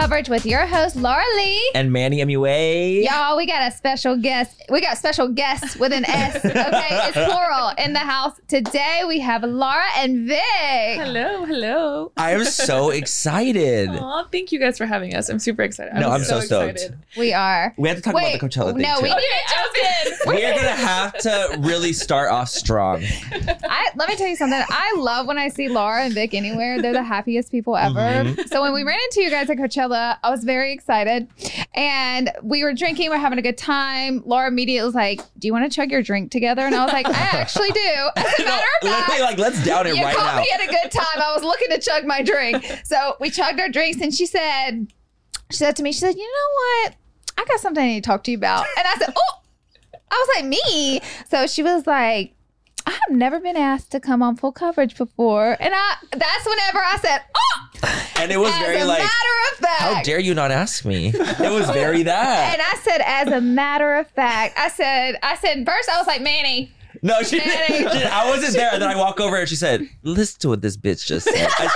coverage with your host, Laura Lee. And Manny MUA. Y'all, we got a special guest. We got special guests with an S. Okay, it's plural in the house. Today we have Laura and Vic. Hello, hello. I am so excited. Aw, thank you guys for having us. I'm super excited. No, I'm so stoked. excited. We are. We have to talk Wait, about the Coachella thing no, too. we- Okay, I was in. we are gonna have to really start off strong. I let me tell you something. I love when I see Laura and Vic anywhere. They're the happiest people ever. Mm-hmm. So when we ran into you guys at Coachella, I was very excited. And we were drinking, we are having a good time. Laura immediately was like, Do you want to chug your drink together? And I was like, I actually do. As a matter of fact, literally, like, let's down it you right caught now. me at a good time. I was looking to chug my drink. So we chugged our drinks and she said, she said to me, she said, you know what? I got something I need to talk to you about. And I said, oh, I was like, me? So she was like, I have never been asked to come on Fool Coverage before. And I that's whenever I said, oh, And it was as very a like, matter of fact. how dare you not ask me? It was very that. and I said, as a matter of fact, I said, I said, first I was like, Manny, No, she, Manny. she- I wasn't there. And Then I walk over and she said, "Listen to what this bitch just said." I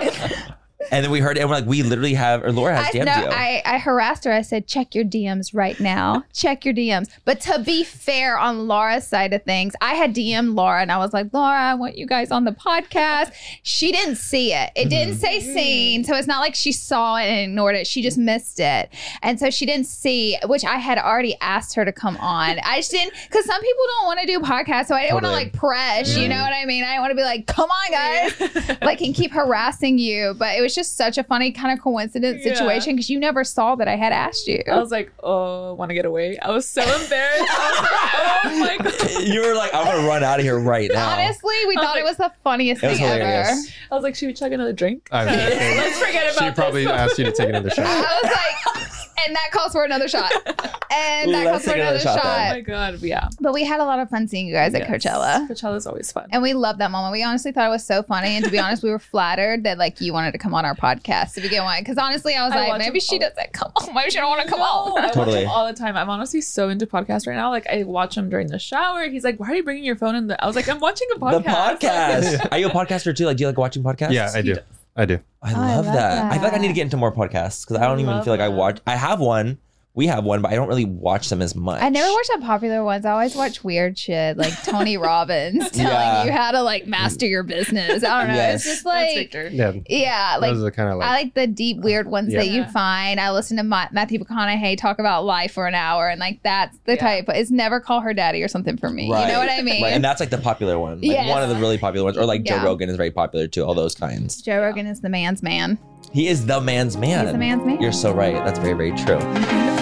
said, and then we heard it. And we're like, we literally have, or Laura has I, DM'd no, you. I, I harassed her. I said, check your DMs right now. check your DMs. But to be fair on Laura's side of things, I had DM'd Laura and I was like, Laura, I want you guys on the podcast. She didn't see it. It didn't mm-hmm. say seen. So it's not like she saw it and ignored it. She just missed it. And so she didn't see, which I had already asked her to come on. I just didn't, because some people don't want to do podcasts. So I didn't want to like press, you mm-hmm. know what I mean? I didn't want to be like, come on, guys like and keep harassing you. But it was just such a funny kind of coincidence Yeah. situation because you never saw that I had asked you. I was like, oh, want to get away. I was so embarrassed. I was like, oh my god. you were like, I'm gonna run out of here right now. Honestly, we I was thought it was the funniest was thing ever. I was like, should we chug another drink? I was Let's forget about she probably this. asked you to take another shot. I was like, and that calls for another shot. And that Let's calls for another another shot shot. Oh my god, yeah. But we had a lot of fun seeing you guys at Yes. Coachella. Coachella's always fun. And we loved that moment. We honestly thought it was so funny. And to be honest, we were flattered that like you wanted to come on our podcast to begin with. Because honestly, I was I like, maybe she all. doesn't come on. Maybe she don't want to come No, on. I watch Totally. all the time. I'm honestly so into podcasts right now. Like I watch them during the shower. He's like, "Why are you bringing your phone in?" the I was like, "I'm watching a podcast. The podcast." podcast. Are you a podcaster too? Like, do you like watching podcasts? Yeah, I do. I do. I Oh, I love, love that. I feel like I need to get into more podcasts because I don't even love feel like I that. watch. I have one. We have one, but I don't really watch them as much. I never watch the popular ones. I always watch weird shit like Tony Robbins telling Yeah. you how to like master your business. I don't know. Yes. It's just That's like Victor. Yeah, yeah, like those are kind of like, I like the deep weird ones Yeah. that you Yeah. find. I listen to Ma- Matthew McConaughey talk about life for an hour, and like that's the Yeah. type. It's never call her daddy or something for me. Right. You know what I mean? Right, and that's like the popular one. Like Yes. one of the really popular ones, or like Yeah. Joe Rogan is very popular too. All those kinds. Joe Rogan is the man's man. He is the man's man. He's the man's man. You're so right. That's very very true. Mm-hmm.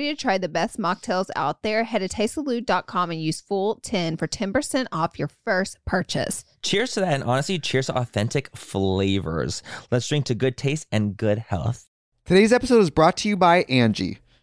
to try the best mocktails out there, head to tastesalud.com and use full 10 for 10% off your first purchase. Cheers to that, and honestly, cheers to authentic flavors. Let's drink to good taste and good health. Today's episode is brought to you by Angi.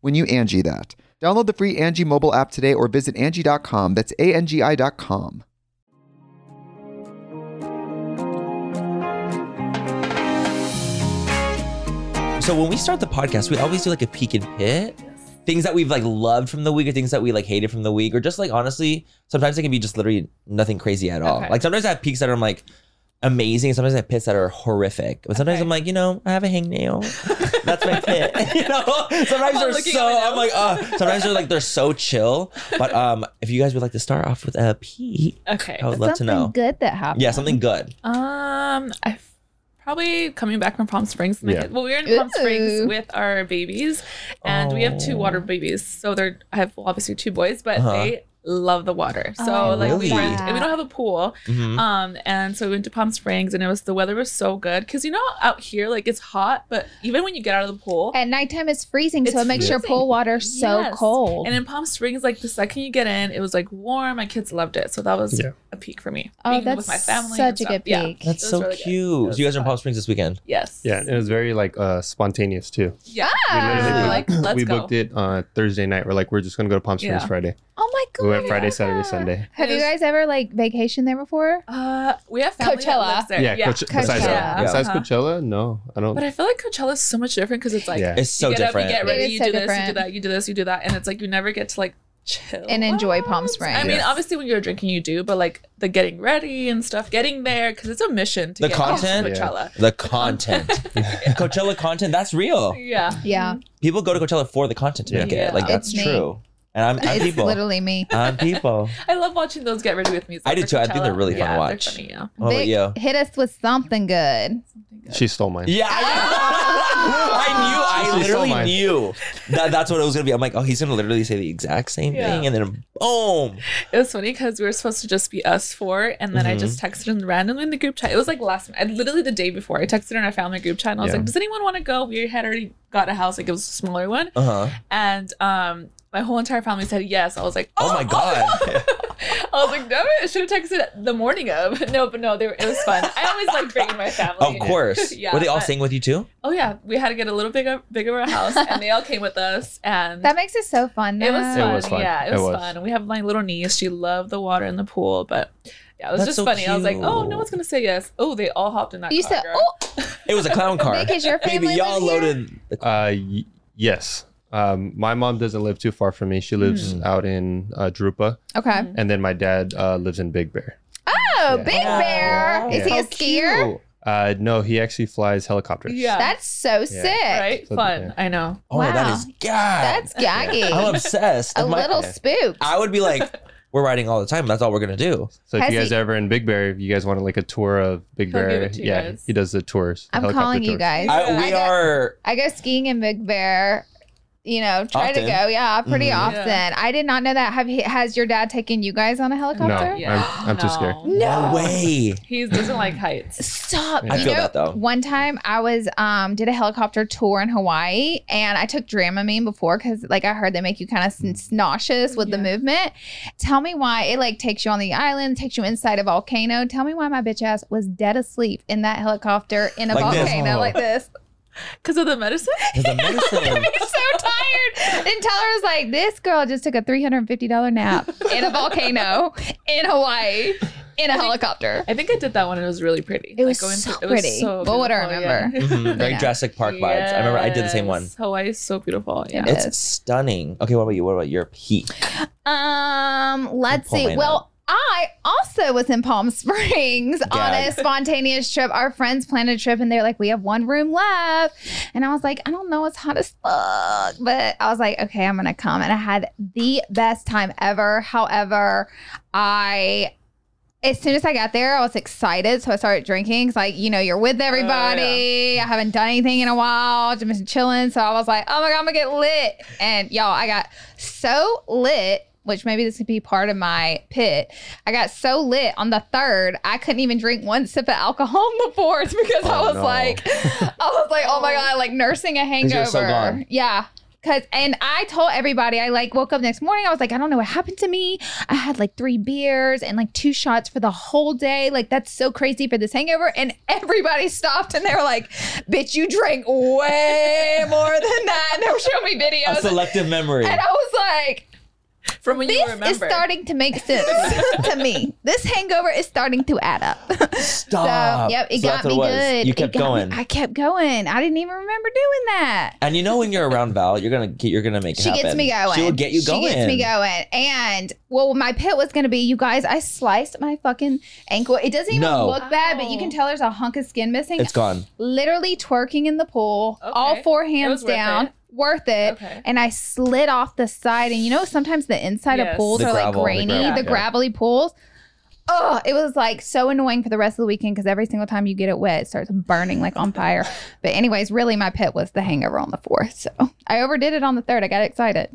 when you Angi that. Download the free Angi mobile app today or visit Angi.com. That's A-N-G-I dot com. So when we start the podcast, we always do like a peek and pit. Things that we've like loved from the week or things that we like hated from the week or just like honestly, sometimes it can be just literally nothing crazy at all. Okay. Like sometimes I have peaks that I'm like amazing. Sometimes I have pits that are horrific. But sometimes Okay. I'm like, you know, I have a hangnail. That's my pit. you know? Sometimes Oh, they're looking so I'm like, uh sometimes they're like they're so chill. But um if you guys would like to start off with a peak, Okay. I would love to Something know. good that happened. Yeah, something good. Um, I probably coming back from Palm Springs. My Yeah. well, we were in Palm Ooh. Springs with our babies, and we have two water babies. So they're I have well, obviously two boys, but Uh-huh. they love the water. So Oh, like love we went, and we don't have a pool. Mhm. Um, and so we went to Palm Springs, and it was the weather was so good because you know out here like it's hot, but even when you get out of the pool, At nighttime, it's freezing, so It's it makes your pool water so Yes. cold. And in Palm Springs, like the second you get in, it was like warm. My kids loved it, so that was Yeah. A peak for me. oh, Being that's with my family. such and a good stuff. Yeah. That's so really good. It cute. was So you guys are in fun. Palm Springs this weekend. Yes. Yeah, it was very like uh spontaneous too. Yeah. We Ah. literally Like, booked, let's we go. booked it uh Thursday night. We're like, we're just gonna go to Palm Springs Yeah. Friday. Oh my god! We went Friday, Saturday, Sunday. Have you guys ever like vacationed there before? Uh, we have family Coachella. that lives there. Yeah, yeah. Coach- besides, Coachella. uh, besides Uh-huh. Coachella, no, I don't. But I feel like Coachella is so much different because it's like Yeah. It's so you get different. up, you get It ready, is you so do this, you different. do that, you do this, you do that, and it's like you never get to like chill And enjoy Palm out. Springs. I mean, Yes. obviously when you're drinking, you do, but like the getting ready and stuff, getting there because it's a mission to The get content? to Coachella. The content. Coachella content, that's real. Yeah. Yeah, People go to Coachella for the content to Yeah. make it. Like that's It's me. true. And I'm, I'm it's people. literally me. I'm people. I love watching those get ready with me. I do too. I think they're really fun to watch. They're funny, yeah. What about Vic, you? hit us with something good. she stole mine. Yeah, I, I knew. I She stole literally mine. knew that that's what it was gonna be. I'm like, oh, he's gonna literally say the exact same Yeah. thing, and then boom. It was funny because we were supposed to just be us four, and then I Mm-hmm. just texted him randomly in the group chat. It was like last, I, literally the day before. I texted in our family group chat, and I was Yeah. like, "Does anyone want to go?" We had already got a house, like it was a smaller one, Uh huh. and um, my whole entire family said yes. I was like, Oh my god. I was like, damn it! I should have texted the morning of. No, but no, they were, it was fun. I always like bringing my family. of course. Yeah, Were they all but- staying with you too? Oh yeah, we had to get a little bigger, bigger of a house, and they all came with us, and That makes it so fun. it was now. It fun. was fun. Yeah, it It was, was. fun. And we have my little niece. She loved the water in the pool, but yeah, it was That's just so funny. I was like, oh, no one's gonna say yes. Oh, they all hopped in that. You car, said, girl. "Oh, It was a clown car. Vic, is your Baby, y'all live here? loaded. The- Uh, y- yes. Um, my mom doesn't live too far from me. She lives Mm. out in uh, Jurupa, okay." and then my dad uh, lives in Big Bear. Oh, Yeah. Big Bear. Is he a skier? cute. Uh, no, he actually flies helicopters. Yeah, That's so sick. right. So, Fun. yeah. I know. Oh, Wow. that is God. That's gaggy. I'm obsessed. a my- little spooked. I would be like, we're riding all the time. That's all we're gonna do. So if you guys he- are ever in Big Bear, if you guys want like a tour of Big He'll Bear, it to you yeah, guys. he does the tours. I'm helicopter calling you guys. I, I we go- are. I go skiing in Big Bear. You know, try Often. to go. Yeah, pretty Mhm. often. Yeah. I did not know that. Have he, has your dad taken you guys on a No, helicopter? Yeah. I'm, I'm too scared. No way. He doesn't like heights. Stop. I You feel know, that, though. One time I was um did a helicopter tour in Hawaii and I took Dramamine before because like I heard they make you kind of nauseous with the movement. Tell me why it like takes you on the island, takes you inside a volcano. Tell me why my bitch ass was dead asleep in that helicopter in a Like this. volcano Oh. like this. Because of the medicine? There's a medicine. I'm so tired. And Tyler was like, this girl just took a $350 nap in a volcano in Hawaii. in a helicopter. I think I did that one. and It was really pretty. It was going so through- it was pretty. so What would I beautiful, yeah. remember? Mhm, Very Yeah. Jurassic Park vibes. I remember I did the same one. Hawaii is so beautiful. Yeah. It It's is. stunning. Okay, what about you? What about your peak? Um, let's see. mine Well, I also was in Palm Springs on a spontaneous trip. Our friends planned a trip and they're like, we have one room left. And I was like, I don't know, it's hot as fuck. But I was like, okay, I'm going to come. And I had the best time ever. However, I. As soon as I got there, I was excited. So I started drinking. It's like, you know, you're with oh, everybody. I haven't done anything in a while, just chilling. So I was like, oh my God, I'm going to get lit. And y'all, I got so lit which maybe this could be part of my pit. I got so lit on the third, I couldn't even drink one sip of alcohol on the fourth because I Oh, was no. like, I was like, oh my god, like nursing a hangover. so. Yeah. Cause and I told everybody I like woke up next morning. I was like, I don't know what happened to me. I had like three beers and like two shots for the whole day. Like that's so crazy for this hangover. And everybody stopped and they were like, "Bitch, you drank way more than that." And they were showing me A videos, selective memory. and I was like, From when you this remember. is starting to make sense to me. This hangover is starting to add up. Stop. So, yep, it So got me it good. You kept got me- going. I kept going. I didn't even remember doing that. and you know when you're around Val, you're gonna get you're gonna make it She happen. gets me going. She will get you going. She gets me going. And well, my pit was gonna be, you guys, I sliced my fucking ankle. It doesn't even No. look bad, but you can tell there's a hunk of skin missing. It's gone. Literally twerking in the pool, all four hands was worth down. It. Worth it. Okay. And I slid off the side. And you know, sometimes the inside of pools The are gravel, like grainy, the, gravel, yeah. gravelly pools. Oh, it was like so annoying for the rest of the weekend because every single time you get it wet, it starts burning like on fire. But anyways, really, my pit was the hangover on the fourth. So I overdid it on the third. I got excited.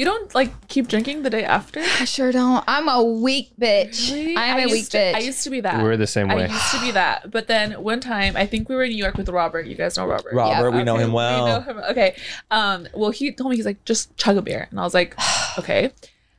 You don't like keep drinking the day after. I sure don't. I'm a weak bitch. Really? I am I a weak used to, bitch. I used to be that. We're the same way. I used to be that. But then one time, I think we were in New York with Robert. You guys know Robert. Robert, we know him well. We know him. Okay. Um. Well, he told me he's like, just chug a beer, and I was like, okay.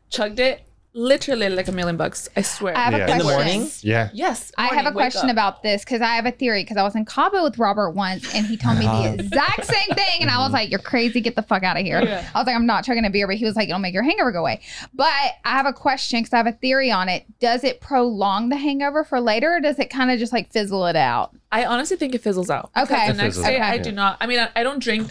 Chugged it, literally like a million bucks. I swear. I have Yeah. a In the question. morning? Yeah. yes. I have a question up. about this because I have a theory because I was in Cabo with Robert once and he told me the uh-huh. exact same thing and I was like, "You're crazy, get the fuck out of here." Yeah. I was like, "I'm not chugging a beer," but he was like, "It'll make your hangover go away." But I have a question because I have a theory on it. Does it prolong the hangover for later, or does it kind of just like fizzle it out? I honestly think it fizzles out. Okay. Because The next day, out, I do not. I mean, I, I don't drink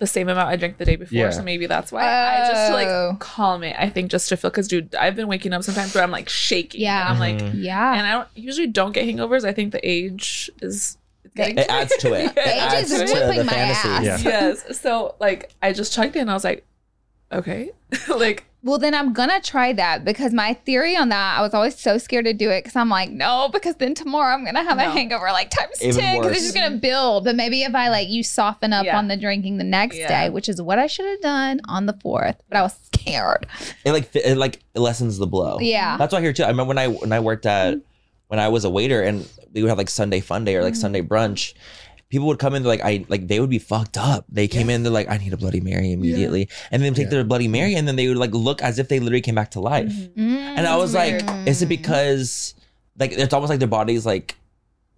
the same amount I drank the day before, Yeah. so maybe that's why. I just to, Oh. like calm it. I think just to feel because, dude, I've been waking up sometimes where I'm like shaking. Yeah. I'm like, Mhm. Yeah. and I don't usually don't get hangovers. I think the age is getting It adds to it. Yeah. It age adds is to whipping the my fantasy. ass. Yeah. yes. So like I just chugged it and I was like, okay, like Well, then I'm gonna try that because my theory on that, I was always so scared to do it because I'm like, no, because then tomorrow I'm gonna have a hangover like times Even ten because worse. it's just gonna build. But maybe if I like you soften up Yeah. on the drinking the next Yeah. day, which is what I should have done on the fourth, but I was scared. It like it like lessens the blow. Yeah. That's why I hear too. I remember when I when I worked at mm-hmm. when I was a waiter and we would have like Sunday fun day or like mm-hmm. Sunday brunch. People would come in they're like I like they would be fucked up. They came in they're like I need a Bloody Mary immediately, and then take Yeah. their Bloody Mary and then they would like look as if they literally came back to life. Mm-hmm. Mm-hmm. And I was like, is it mm-hmm. because like it's almost like their body's like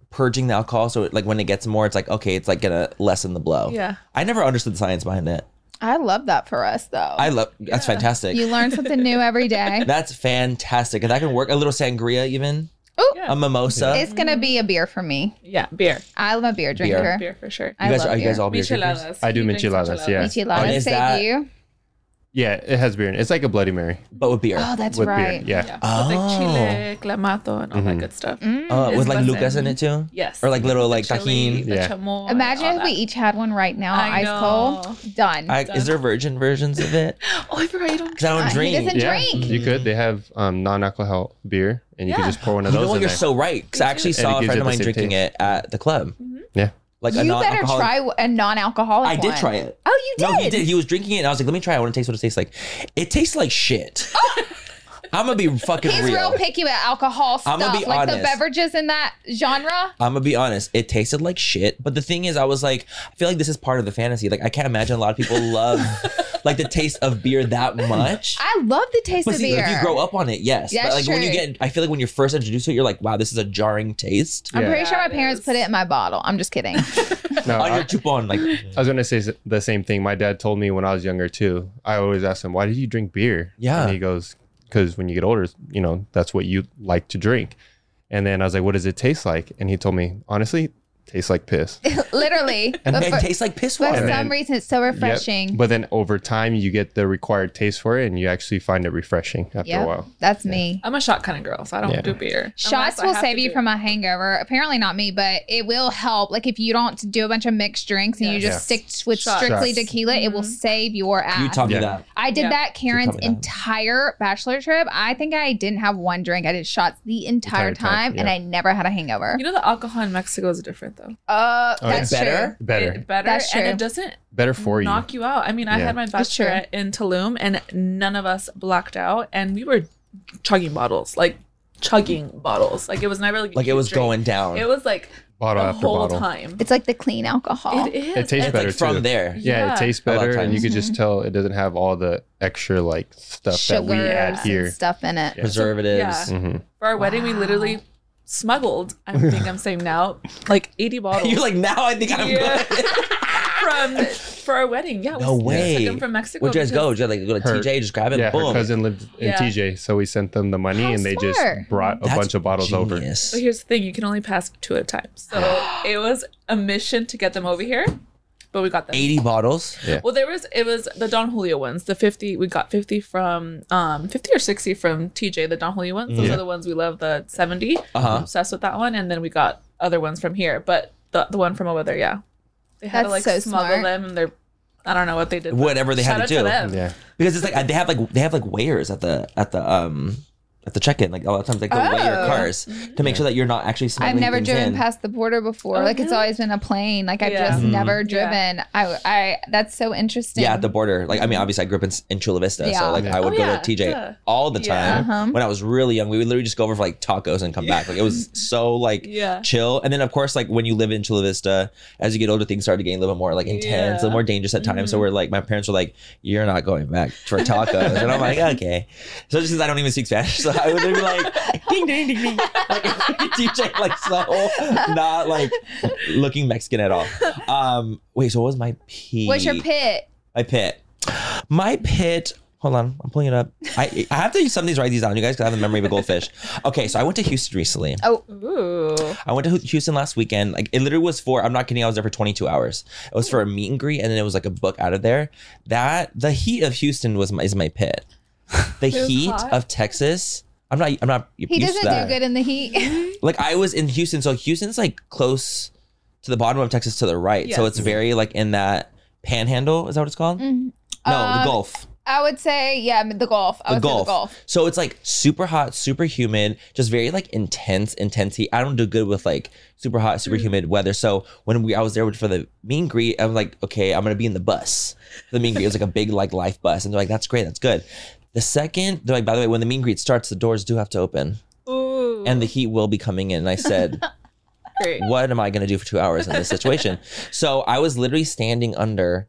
purging the alcohol, so it, like when it gets more, it's like okay, it's like gonna lessen the blow. yeah. I never understood the science behind it. I love that for us though. I love that's fantastic. you learn something new every day. That's fantastic. If that can work, a little sangria, even Ooh, Yeah. a mimosa. it's gonna be a beer for me. Yeah, beer. I'm a beer Beer. drinker. Beer for sure. I you guys love are, are you guys beer. all beer drinkers? Micheladas. I do He drinks micheladas, yeah. Micheladas, Oh, is say that- you. Yeah, it has beer in it. It's like a Bloody Mary But with beer. Oh, that's with right. beer. Yeah. Yeah. Oh. With like chile, clamato, and all that Mhm. good stuff. Mm. Uh, with like. Lucas in it too. Yes. Or like little like The chili, Tajín. Yeah. chamoy, Imagine all if we each had one right now, I ice know. cold, done. I, is there virgin versions of it? Oh, I forgot you don't. Because I Uh, don't he drink. doesn't Yeah, drink. you could. They have um, non-alcohol beer, and you Yeah. can just pour one of You those know what? in You're there. so right. Because I actually And it saw a gives friend you of the mine same drinking Mm-hmm. it at the club. yeah. Like you better try a non-alcoholic. I did one. try it. Oh, you did. No, he did. He was drinking it, and I was like, "Let me try. it. I want to taste what it tastes like." It tastes like shit. Oh. I'm gonna be fucking He's real. real picky with alcohol stuff, I'ma be like the beverages in that genre. I'm gonna be honest. It tasted like shit. But the thing is, I was like, I feel like this is part of the fantasy. Like, I can't imagine a lot of people love like the taste of beer that much. I love the taste But of see, beer. if you grow up on it, yes. That's but like when you true. get, I feel like when you're first introduced to it, you're like, wow, this is a jarring taste. I'm Yeah. pretty sure my parents is. put it in my bottle. I'm just kidding. No, On I, your chupon, like, I was gonna say s- the same thing. My dad told me when I was younger too. I always asked him, "Why did you drink beer?" Yeah. and he goes, "Because when you get older, you know that's what you like to drink." And then I was like, "What does it taste like?" And he told me, honestly, tastes like piss. Literally. And but it for, tastes like piss water. for some then- reason, it's so Yep. refreshing. But then over time, you get the required taste for it, and you actually find it refreshing after a while. that's me. I'm a shot kind of girl, so I don't Yeah. do beer. Shots will save you from a hangover. Apparently not me, but it will help. Like if you don't do a bunch of mixed drinks and you Yes. just stick with Shots. strictly Shots. tequila, it will mm-hmm. save your ass. you taught me Yeah. that. I did Yeah. that Karen's taught that. entire bachelor trip. I think I didn't have one drink. I did shots the entire, Entire time, time, and. I never had a hangover. You know, the alcohol in Mexico is different though. Uh, Oh, that's Better? true. Better, It- better, That's and true. it doesn't better for you. knock you out. I mean, I Yeah. had my That's true. bachelorette in Tulum, and none of us blacked out, and we were chugging bottles, like chugging bottles. Like it was never like, Like it was drink. going down. It was like Bottle the after whole bottle. time. It's like the clean alcohol. It is. It tastes And- It's better like from there. Yeah, Yeah. it tastes A lot of better, and you times. could just tell it doesn't have all the extra like stuff that we add here. and stuff in it. Yeah. Preservatives. Yeah. hmm For our wedding, we literally smuggled. I think I'm saying now, like 80 bottles. You're like, now I think I'm Yeah. good. from for our wedding. Yeah, No we way. took them from Mexico. Where'd you guys go? because- Did you like go to Her- TJ, just grab it, Yeah, boom. her cousin lived in Yeah. TJ, so we sent them the money, How and they just brought a That's bunch of bottles over. genius. But here's the thing: you can only pass two at a time. So it was a mission to get them over here, but we got them. 80 bottles. Yeah. Well, there was it was the Don Julio ones. The fifty we got fifty from um fifty or sixty from TJ. The Don Julio ones. Those Yeah. are the ones we love. The seventy. Uh-huh. I'm obsessed with that one. And then we got other ones from here, but the the one from over there, yeah, they had to like so smuggle smart. them, and they're I don't know what they did. Whatever they had to out do. them. Yeah, Because it's like they have like they have like wares at the at the um at the check-in. Like a lot of times, like they'll weigh your Oh. cars to make sure that you're not actually smuggling I've never things driven in. past the border before. Oh, like it's always been a plane. Like I've Yeah. just Mhm. never Yeah. driven. I, I that's so interesting. Yeah, at the border. Like I mean, obviously I grew up in, in Chula Vista, Yeah. so like Yeah. I would Oh, go yeah, to TJ yeah. all the Yeah. time. Uh-huh. When I was really young, we would literally just go over for like tacos and come back. Like it was so like Yeah. chill. And then of course, like when you live in Chula Vista, as you get older, things started getting a little bit more like intense, a little more dangerous at times. So Mhm. we're like, my parents were like, "You're not going back for tacos," and I'm like, "Okay." So just because I don't even speak Spanish, so I would be like, "Ding ding ding ding," like DJ like so not like looking Mexican at all. Um, wait, so what was my pee? What's your pit? My pit. My pit. Hold on, I'm pulling it up. I I have to use some of these write these down, you guys, because I have the memory of a goldfish. Okay, so I went to Houston recently. Oh, Ooh. I went to Houston last weekend. Like it literally was for. I'm not kidding. I was there for 22 hours. It was for a meet and greet, and then it was like a book out of there. That the heat of Houston was my, is my pit. The heat hot? of Texas. I'm not. I'm not. he doesn't do good in the heat. Like I was in Houston, so Houston's like close to the bottom of Texas to the right. So it's very like in that panhandle. Is that what it's called? Mhm. No, Um, the Gulf. I would say, yeah, the golf. I the would say Gulf. the golf. So it's like super hot, super humid, just very like intense, intense heat. I don't do good with like super hot, super humid weather. So when we I was there for the meet and greet, I'm like, okay, I'm gonna be in the bus. The meet and greet was like a big like life bus, and they're like, that's great, that's good. The second, they're like, by the way, when the meet and greet starts, the doors do have to open, Ooh. and the heat will be coming in. And I said, great. what am I going to do for two hours in this situation? so I was literally standing under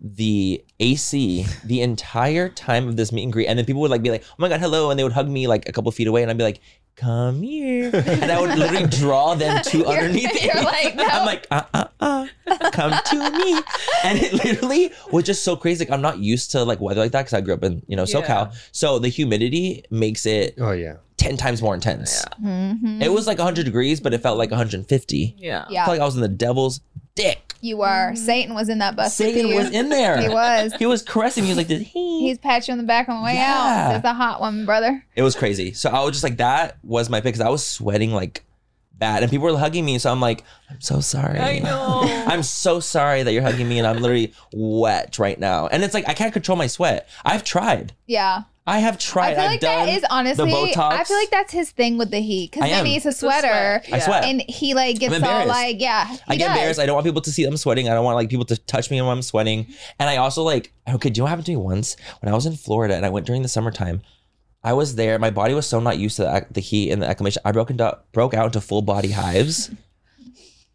the AC the entire time of this meet and greet. And then people would like be like, oh my God, hello. And they would hug me like a couple feet away. And I'd be like, come here. And I would literally draw them to You're- underneath you're it. like, no. I'm like, uh, uh, uh, come to me. And it literally was just so crazy. Like I'm not used to like weather like that because I grew up in, you know, SoCal. Yeah. So the humidity makes it Oh yeah. 10 times more intense. Mhm. It was like 100 degrees, but it felt like 150. Yeah. I Yeah, felt like I was in the devil's dick. You were. Mm-hmm. Satan was in that bus. with Satan you. was in there. He was. He was caressing me. He was like, this. He's pat you on the back on the way Yeah. out. There's a hot one, brother. It was crazy. So I was just like, that was my pick because I was sweating like bad, and people were hugging me. So I'm like, I'm so sorry. I know. I'm so sorry that you're hugging me, and I'm literally wet right now. And it's like I can't control my sweat. I've tried. Yeah. I have tried. I feel I've like done that is honestly. I feel like that's his thing with the heat I because am. maybe he's a The sweat. sweater I sweat. and he like gets all like yeah. He I get does. embarrassed. I don't want people to see I'm sweating. I don't want like people to touch me when I'm sweating. And I also like okay. Do you know what happened to me once when I was in Florida and I went during the summertime? I was there. My body was so not used to the, the heat and the acclimation. I broke into broke out into full body hives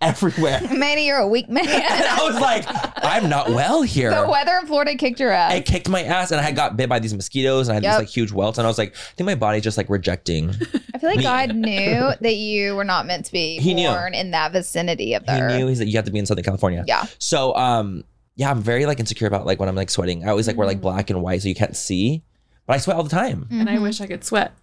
everywhere. Manny, you're a weak man. And I was like, I'm not well here. the weather in Florida kicked your ass. It kicked my ass and I had got bit by these mosquitoes and I had Yep. these like huge welts and I was like, I think my body's just like rejecting. I feel like Me. God knew that you were not meant to be He knew. born in that vicinity of the he knew he's like, you have to be in Southern California. Yeah. So um yeah, I'm very like insecure about like when I'm like sweating. I always like wear like black and white so you can't see. But I sweat all the time. And I Mhm. wish I could sweat.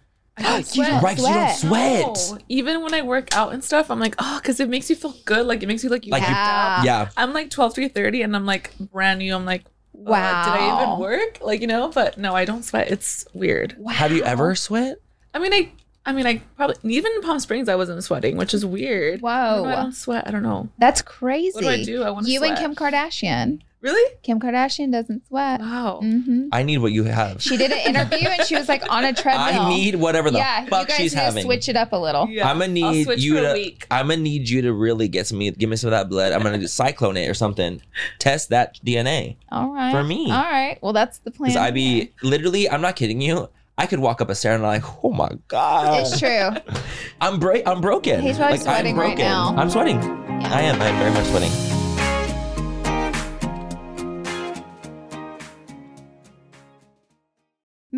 I You sweat. don't you don't sweat. No. Even when I work out and stuff, I'm like, oh, because it makes you feel good. Like it makes you like you Like you- Yeah. I'm like 12 to 30 and I'm like brand new. I'm like, wow. Wow. did I even work? Like, you know, but no, I don't sweat. It's weird. Have you ever sweat? I mean, I I mean, I probably even in Palm Springs, I wasn't sweating, which is weird. I don't, I don't sweat. I don't know. That's crazy. What do I do? I want to You sweat. and Kim Kardashian. Really? Kim Kardashian doesn't sweat. Wow. hmm I need what you have. She did an interview and she was like on a treadmill. I need whatever the yeah, fuck you guys she's need having. to switch it up a little. Yeah. I'm gonna I'll need you for to. week. I'm gonna need you to really get some me, give me some of that blood. I'm gonna just cyclone it or something. Test that DNA All right. For me. All right. Well, that's the plan. because I be literally. I'm not kidding you. I could walk up a stair and I'm like, oh my god, It's true. I'm break. I'm broken. He's probably like, sweating I'm right now. I'm sweating. I am. I'm very much sweating.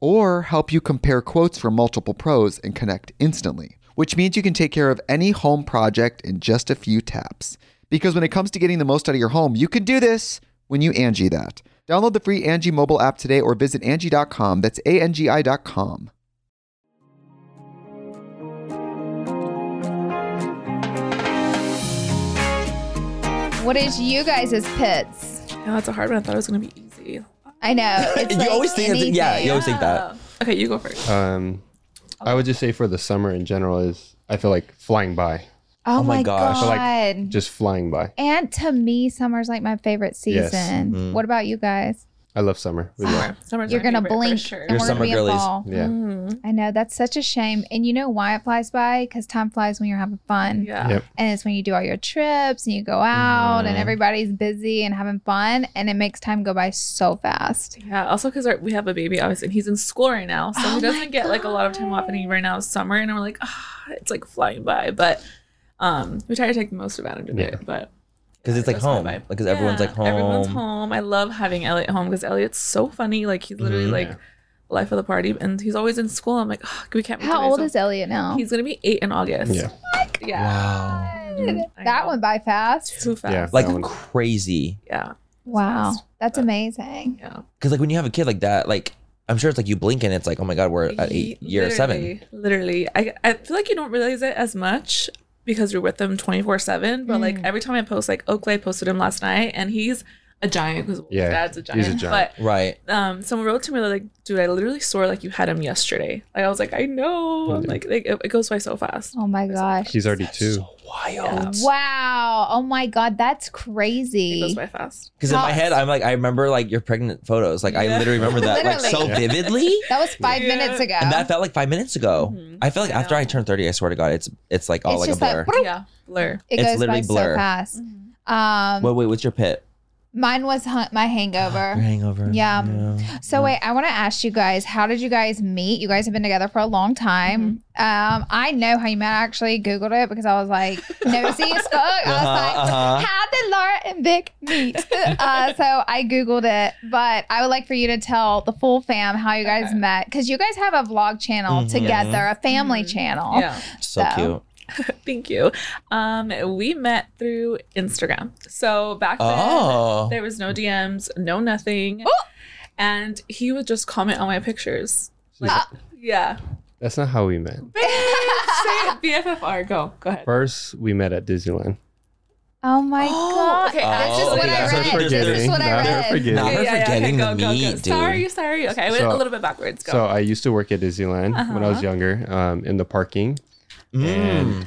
or help you compare quotes from multiple pros and connect instantly, which means you can take care of any home project in just a few taps. Because when it comes to getting the most out of your home, you can do this when you Angi that. Download the free Angi mobile app today or visit Angi.com. That's A-N-G-I dot com. What is you guys' pits? Yeah, that's a hard one. I thought it was gonna be easy. I know. It's You like always think it's- yeah, you always think that. Okay, you go first. Um, I would just say for the summer in general is I feel like flying by, Oh, Oh my my gosh. god. So, just flying by. and to me, summer's like my favorite Yes. season. Mhm. What about you guys? I love summer. Really. Summer. Summer's You're gonna blink sure. and You're we're summer gonna be in girlies. fall. Yeah. Mhm. I know that's such a shame. And you know why it flies by? Because time flies when you're having fun. Yeah. Yep. And it's when you do all your trips and you go out and Mhm. everybody's busy and having fun and it makes time go by so fast. Yeah. Also, because we have a baby, obviously, and he's in school right now, so Oh he doesn't get like a lot of time off. And he right now is summer, and we're like, ah, it's like flying by. But um, we try to take the most advantage of Yeah. it. But Because it's like home. by. Like, because everyone's like home. Everyone's home. I love having Elliot home because Elliot's so funny. Like he's literally Mhm. like Yeah. life of the party, and he's always in school. I'm like, oh, we can't. How old So is Elliot now? He's gonna be eight in August. Yeah. Yeah. Wow. Mhm. That went by fast. Too fast. Yeah. Like one. crazy. Yeah. Wow, fast. that's amazing. Yeah. Because like when you have a kid like that, like I'm sure it's like you blink and it's like, oh my god, we're at eight year seven. Literally, Literally. I, I feel like you don't realize it as much because you're with them 24 7. But Mm. like every time I post, like Oakley, posted him last night and he's a giant because Yeah, dad's a he's giant. a giant. Right. Um, someone wrote to me, like, dude, I literally swore like you had him yesterday. Like, I was like, I know. I'm like, like it, it goes by so fast. Oh my gosh. He's already two. So wild. Wow. Oh my God, that's crazy. It goes by fast. Because in my head, I'm like, I remember like your pregnant photos. Like I literally remember that like so vividly. That was five Yeah. minutes ago. And that felt like five minutes ago. Mhm. I feel like I after I turned 30, I swear to God, it's it's like all It's like a just like, blur. Yeah. Blur. it it's goes by literally blur. so fast. Mm-hmm. Um, wait, wait, what's your pit? Mine was hu- my Your hangover. hangover. Yeah. So wait, I want to ask you guys, how did you guys meet? You guys have been together for a long time. Mm-hmm. Um, I know how you met. I actually googled it because I was like nosy as fuck. I was Uh-huh, like, uh-huh. how did Laura and Vic meet? uh, so I googled it, but I would like for you to tell the full fam how you guys Okay. met because you guys have a vlog channel Mhm. together, a family Mhm. channel. Yeah. So So- cute. Thank you. Um, we met through Instagram. So back then, Oh. there was no DMs, no nothing. And he would just comment on my pictures. Like, yeah. That's not how we met. Say it. BFFR. Go. Go ahead. First, we met at Disneyland. Oh my Oh, god! okay, this oh, is what okay, I that's read. This is forgetting. what I Never read. forget. Not her forgetting the meat, dude. Sorry, sorry. Okay, I went So- a little bit backwards. Go. So I used to work at Disneyland when I was Uh-huh. younger, um, in the parking. Mm.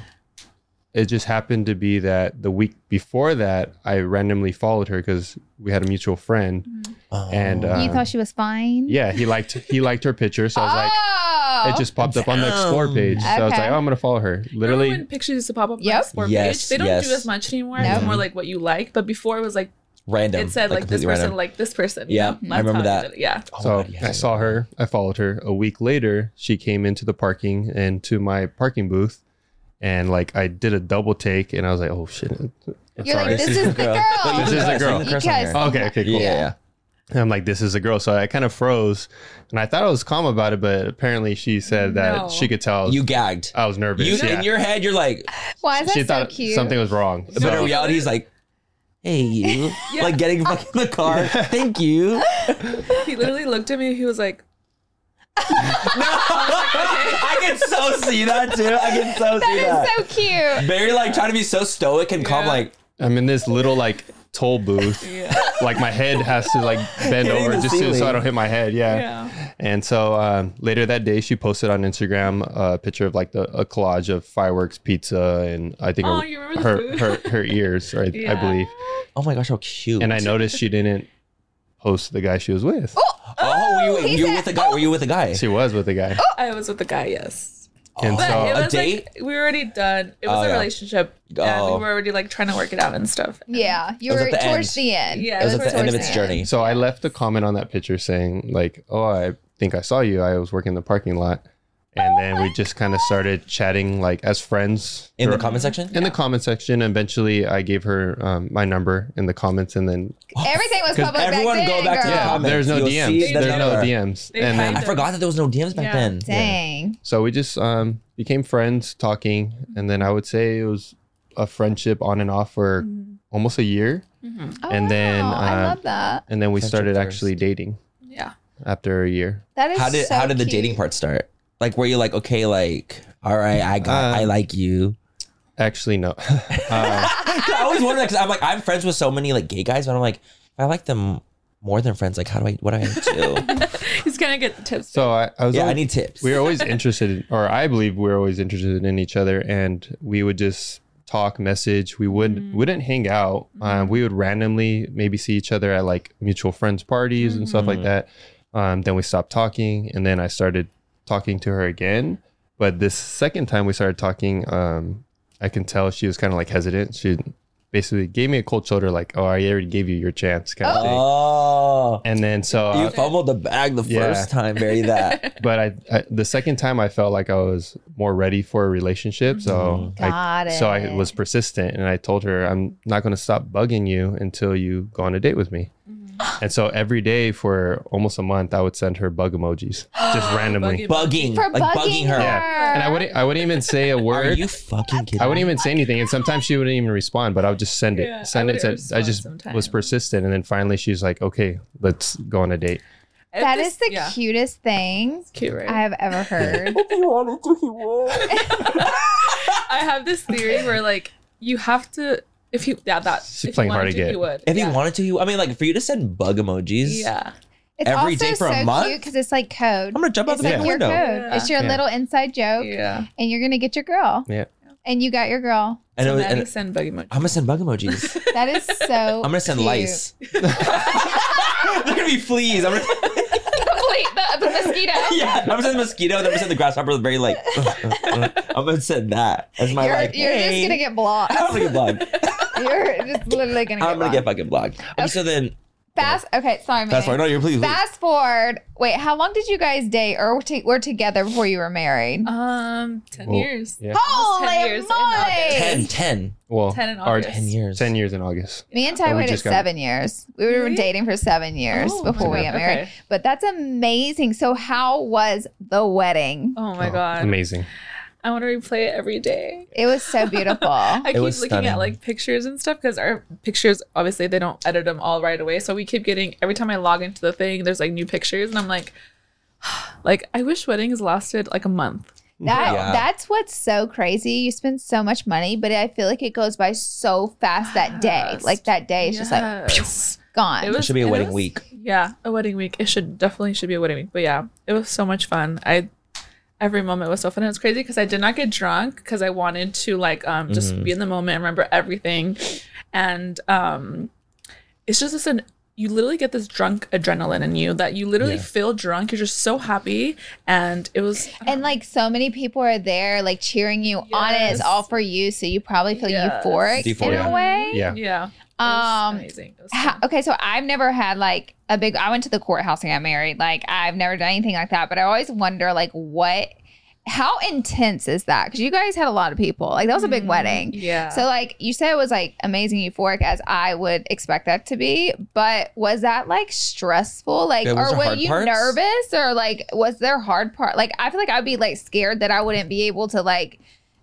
It just happened to be that the week before that, I randomly followed her because we had a mutual friend, Oh. and uh, you thought she was fine? yeah, he liked he liked her picture, so I was like, oh, it just popped up on the explore Damn. page. So I was like, oh, I'm gonna follow her. Remember Literally, when pictures used to pop up on the explore Yes, page? They don't yes. do as much anymore. No. It's more like what you like. But before it was like random. it said like, this person, random. like this person. you Yeah, know? I remember that. Yeah. Oh, so God, yes, I saw her. I followed her. A week later, she came into the parking and to my parking booth, and like I did a double take, and I was like, oh shit. I'm You're like, sorry. this is the girl. This is the girl. You guys- Okay, okay, cool. Yeah, yeah. And I'm like, this is a girl. So I kind of froze, and I thought I was calm about it, but apparently she said that No. she could tell was, You gagged. I was nervous. You yeah. in your head, you're like, Why is that she so thought cute? something was wrong. but in reality, he's like, hey, you. Yeah. Like getting fucking in the car. Thank you. He literally looked at me. He was like, no, I can so see that too. I can so see that. That is so cute. Very like trying to be so stoic and calm, Yeah. like I'm in this little like toll booth. yeah. Like my head has to like bend Hitting over just to, so I don't hit my head. Yeah. Yeah. And so um, later that day, she posted on Instagram a picture of like the, a collage of fireworks, pizza, and I think Oh, her, you her, her her ears, right? Yeah. I believe. oh my gosh, how cute. And I noticed she didn't post the guy she was with. oh, oh, were you, you were with a guy? Were you with a guy? She was with a guy. I was with the guy, yes. And But so it a was date? like we were already done. It was Oh, a yeah. relationship. And Oh. we were already like trying to work it out and stuff. Yeah, you were at the towards end. the end. Yeah, it was it at the end of its the journey. So I left a comment on that picture saying like, "Oh, I think I saw you. I was working in the parking lot." And then we just kind of started chatting like as friends In the comment section? in the comment section. Eventually, I gave her um, my number in the comments, and then Everything was public everyone back go then, back to the girl. yeah, comments. there's no You'll DMs. the There's no. DMs. They And then I forgot that there was no DMs back Yeah. then. Dang. so we just um, became friends, talking, and then I would say it was a friendship on and off for almost a year, Oh, And then, wow, I uh, love that. and then we Friendship started first. actually dating Yeah. after a year. That is How did so how did the cute. dating part start? Like were you're like, okay, like, all right, I got Uh, I like you. Actually, no. uh, I always wonder because I'm like I'm friends with so many like gay guys, but I'm like, if I like them more than friends, like how do I what do I do? He's gonna get tips. so I, I was. yeah, I always- need tips. we were always interested, in, or I believe we were always interested in each other, and we would just talk, message. We would Mm-hmm. wouldn't hang out. Um, we would randomly maybe see each other at like mutual friends parties and stuff Mm-hmm. like that. Um, then we stopped talking, and then I started talking to her again. But this second time we started talking, um, I can tell she was kind of like hesitant. She basically gave me a cold shoulder, like, "Oh, I already gave you your chance," kind of thing. Oh, And then so uh, you I- fumbled the bag the Yeah. first time. Very that. but I, I the second time I felt like I was more ready for a relationship. So mm-hmm. I, Got so I was persistent and I told her I'm not going to stop bugging you until you go on a date with me. Mm-hmm. And so every day for almost a month, I would send her bug emojis just randomly. Bugging. bugging, For like bugging, bugging her. her. Yeah. And I wouldn't I wouldn't even say a Are word. you fucking kidding? I wouldn't even say anything. And sometimes she wouldn't even respond, but I would just send it. Yeah, I send it wouldn't to I respond just sometimes. was persistent. And then finally she's like, Okay, let's go on a date. If That this- is the yeah, cutest thing cute, right? I have ever heard. If you wanted to, he would. I have this theory where like you have to if you yeah that She's if you playing hard wanted to get. you would If yeah. you wanted to, you, I mean, like for you to send bug emojis. yeah It's Every also day for a month? because it's like code. I'm gonna jump out It's the like fucking your window. code. Yeah. It's your Yeah. little inside joke, yeah and you're gonna get your girl, Yeah. and you got your girl. And, so it was, Maddie and send bug emoji I'm gonna send bug emojis. That is so. I'm gonna send cute. lice. They're gonna be fleas. I'm gonna, Wait, the, the mosquito. yeah, I'm gonna send the mosquito. Then I'm gonna send the grasshopper. Very like, I'm gonna send that as my You're, like. you're hey, just gonna get blocked. I'm gonna get blocked. You're just literally gonna get I'm gonna blocked. get fucking blocked. Okay, so then Fast. Okay, sorry, man. fast forward. No, you're please. please. Fast forward. Wait, how long did you guys date or t- were together before you were married? um 10 Well, years Yeah. Holy 10 years in moly! August. 10, 10, Well, 10 in our- August. 10 years. 10 years in August. Me and Ty Oh, we waited just got- seven years. We were Really? dating for seven years Oh, before we my got married. Okay. But that's amazing. So, how was the wedding? oh my Oh, god Amazing. I want to replay it every day It was so beautiful. I keep was looking stunning. at like pictures and stuff because our pictures obviously they don't edit them all right away. So we keep getting every time I log into the thing, there's like new pictures, and I'm like, like I wish weddings lasted like a month. That Yeah. that's what's so crazy. You spend so much money, but I feel like it goes by so fast that day. Fast. Like that day is just like Yes. gone. It It should be a wedding was- week. Yeah, a wedding week. It should definitely should be a wedding week. But yeah, it was so much fun. I every moment was so fun. It was crazy because I did not get drunk because I wanted to like um just Mhm. be in the moment and remember everything. And um it's just this an you literally get this drunk adrenaline in you that you literally Yeah. feel drunk. You're just so happy. And it was and like so many people are there, like cheering you on. It. It's all for you, so you probably feel Yes. euphoric in Euphoria. a way. Yeah. yeah. it was Um, amazing. It was Ha- okay, so I've never had like a big. I went to the courthouse and got married. Like I've never done anything like that. But I always wonder, like, what, how intense is that? Because you guys had a lot of people. Like that was a big Mm, wedding. Yeah. So like you said, it was like amazing, euphoric as I would expect that to be. But was that like stressful? Like, Yeah, or were you parts? nervous, or like was there hard part? Like I feel like I'd be like scared that I wouldn't be able to like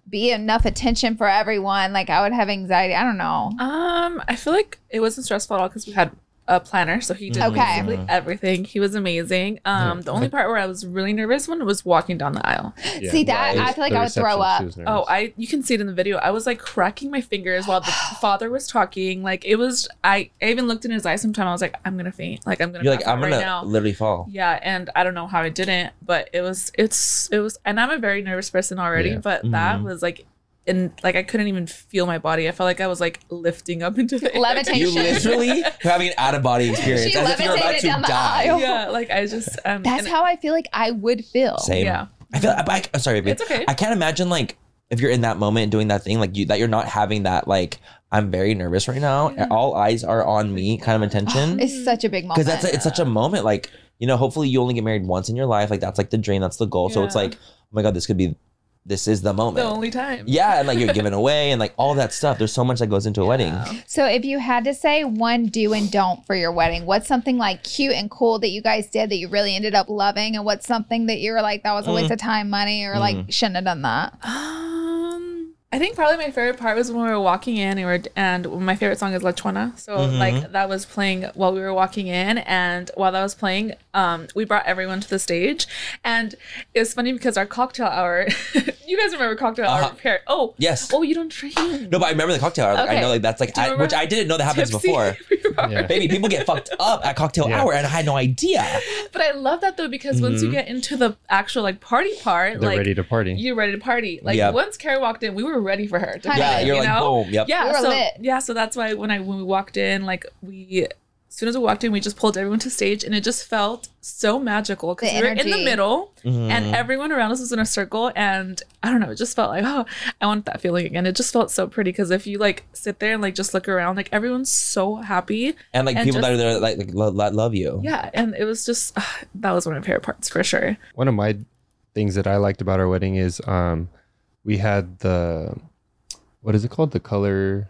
be enough attention for everyone. Like I would have anxiety. I don't know. Um, I feel like it wasn't stressful at all because we had a planner, so he did Okay. basically everything. He was amazing. Um, the only part where I was really nervous one was walking down the aisle. Yeah. See that? Right. I feel like I would throw up. she was nervous. Oh, I you can see it in the video. I was like cracking my fingers while the father was talking. Like it was. I, I even looked in his eyes. Sometime I was like, I'm gonna faint. Like I'm gonna. You're like, I'm right gonna now. literally fall. Yeah, and I don't know how I didn't, but it was it's it was and I'm a very nervous person already, Yeah. but that Mhm. was like in like I couldn't even feel my body. I felt like I was like lifting up into the air. Levitation. You literally are having an out of body experience She as if you're about to down the die. aisle. yeah, like I just um That's how I feel like I would feel. Same. Yeah. I feel. I, I, I'm sorry, baby. It's okay. I can't imagine like if you're in that moment doing that thing, like you that you're not having that like I'm very nervous right now. Yeah. All eyes are on me kind of attention. It's such a big moment. Because that's a, it's such a moment. Like you know, hopefully you only get married once in your life. Like that's like the dream. That's the goal. So it's like, oh my god, this could be, this is the moment. the only time. yeah, and like you're giving away and like all that stuff. There's so much that goes into a wedding. So if you had to say one do and don't for your wedding, what's something like cute and cool that you guys did that you really ended up loving, and what's something that you were like that was a waste of time, money, or like shouldn't have done that? Um, I think probably my favorite part was when we were walking in and, we were, and my favorite song is La Chona. So Mhm. like that was playing while we were walking in, and while that was playing, um, we brought everyone to the stage, and it was funny because our cocktail hour. you guys remember cocktail Uh-huh. hour? Here. Oh, Yes. oh, you don't drink. No, but I remember the cocktail hour. Like, I know like that's like I, which I didn't know that happens Tipsy before. Yeah. Baby, people get fucked up at cocktail Yeah. hour, and I had no idea. But I love that though because once you Mhm. get into the actual like party part, They're like ready to party. you're ready to party. Like Yep. once Carrie walked in, we were ready for her. To Honey, Yeah, party, you're you like know? boom. Yep. Yeah, We were so lit. yeah, so that's why when I when we walked in, like we as soon as we walked in, we just pulled everyone to stage, and it just felt so magical because The we were in the energy. middle, Mhm. and everyone around us was in a circle, and I don't know, it just felt like oh, I want that feeling again. It just felt so pretty because if you like sit there and like just look around, like everyone's so happy. and like and people that are there like, like lo- lo- love you. Yeah, and it was just that was one of my favorite parts for sure. One of my things that I liked about our wedding is um we had the what is it called? The color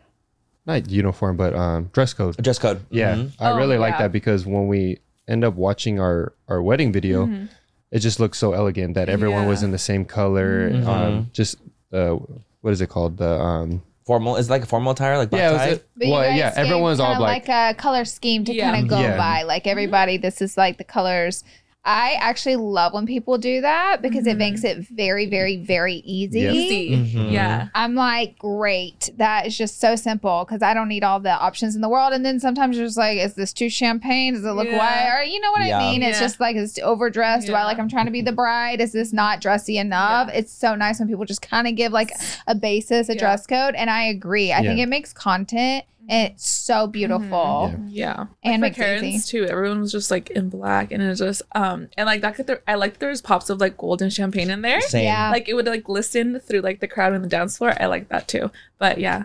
not uniform, but um, dress code. Dress code. Yeah, Mhm. I Oh, really like yeah. that because when we end up watching our our wedding video, Mm-hmm. it just looks so elegant that everyone was Yeah. in the same color. Mhm. Um, just uh, what is it called? The um, Formal is it like a formal attire, like black yeah, tie. was it, But you well, guys yeah, gave everyone's all kinda black. like a color scheme to Yeah. kind of go Yeah. by. Like everybody, this is like the colors. I actually love when people do that because it makes it very, very, very easy. Yep. Easy. Mhm. Yeah. I'm like, great. That is just so simple because I don't need all the options in the world. And then sometimes you're just like, is this too champagne? Does it look Yeah. white? Or you know what Yeah. I mean? It's Yeah. just like, is it overdressed? Do I like, I'm trying to be the bride? Is this not dressy enough? Yeah. It's so nice when people just kind of give like a basis, a Yeah. dress code. And I agree. I think it makes content and it's so beautiful. Yeah. And like makes for it too. Everyone was just like in black and it was just um and like that could there I like there was pops of like gold and champagne in there. Same. Yeah. Like it would like glisten through like the crowd and the dance floor. I like that too. But yeah,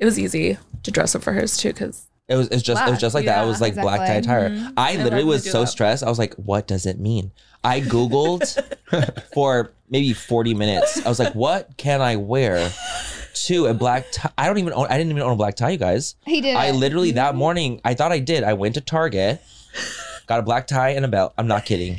it was easy to dress up for hers too because It was it's just it was just like that. It yeah, was like black tie exactly. attire. Mhm. I I literally love was so that. stressed. I was like, what does it mean? I Googled for maybe 40 minutes. I was like, what can I wear to a black tie? I don't even own I didn't even own a black tie, you guys. He did. I literally that mm-hmm. morning, I thought I did. I went to Target, got a black tie and a belt. I'm not kidding.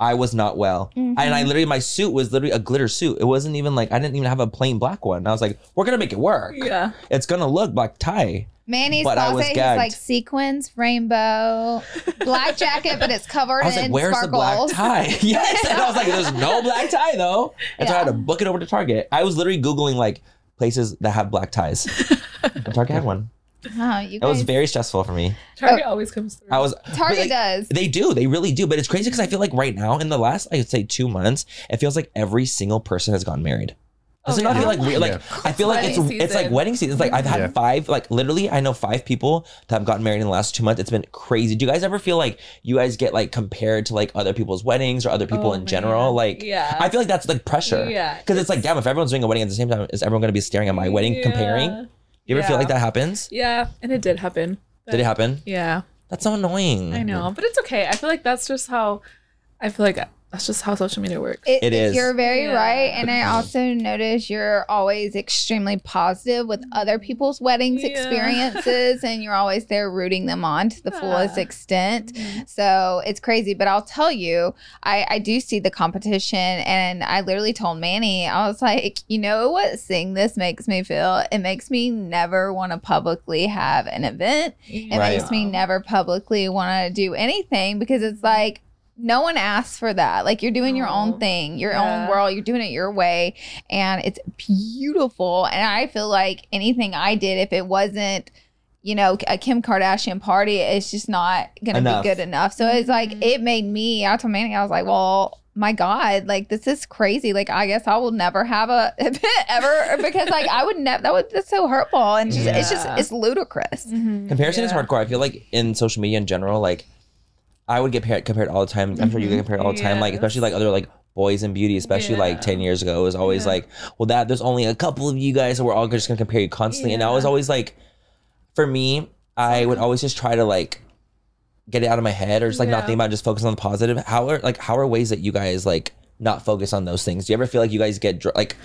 I was not well. And I mm-hmm. literally my suit was literally a glitter suit. It wasn't even like I didn't even have a plain black one. I was like, we're gonna make it work. yeah. It's gonna look black tie. Manny's But I was closet, he's like sequins, rainbow, black jacket, but it's covered I was in like, "Where's sparkles. the black tie?" yes, and I was like, "There's no black tie though," and so I had to book it over to Target. I was literally googling like places that have black ties. and Target had one. Wow, you It was very stressful for me. Target oh. always comes through. I was Target like, does. They do, they really do, but it's crazy because I feel like right now in the last, I would say two months, it feels like every single person has gotten married. Does Oh, it not yeah. feel like weird? Like Yeah. I feel like it's Wedding it's like wedding season. It's like I've had Yeah. five, like literally, I know five people that have gotten married in the last two months. It's been crazy. Do you guys ever feel like you guys get like compared to like other people's weddings or other people Oh, in man. general? Like, Yeah. I feel like that's like pressure. Yeah. because it's like, damn, if everyone's doing a wedding at the same time, is everyone going to be staring at my wedding Yeah. comparing? You ever feel like that happens? Yeah, and it did happen. Did it happen? Yeah, That's so annoying. I know, but it's okay. I feel like that's just how. I feel like that's just how social media works. It is. You're very Yeah. right. And I also notice you're always extremely positive with other people's weddings Yeah. experiences and you're always there rooting them on to the fullest Yeah. extent. Mhm. So it's crazy. But I'll tell you, I, I do see the competition. And I literally told Manny, I was like, you know what seeing this makes me feel? It makes me never want to publicly have an event. It Right. makes me never publicly want to do anything because it's like no one asks for that. Like you're doing your own thing, your yeah. own world, you're doing it your way, and it's beautiful. And I feel like anything I did, if it wasn't, you know, a Kim Kardashian party, it's just not gonna Enough. be good enough. So it's like Mhm. it made me. I told Manny, I was like, well. My God, like this is crazy. Like I guess I will never have a event ever because like I would never. That would that's so hurtful and just, it's just it's ludicrous. Mhm. Comparison is hardcore. I feel like in social media in general, like I would get paired, compared all the time. I'm sure you get mm-hmm. compared all the time. Like especially like other like boys in beauty, especially like ten years ago, it was always Yeah. like, well, that there's only a couple of you guys, so we're all just gonna compare you constantly. And I was always like, for me, I would always just try to like get it out of my head or just like not think about it, just focus on the positive. How are like how are ways that you guys like not focus on those things? Do you ever feel like you guys get dr- like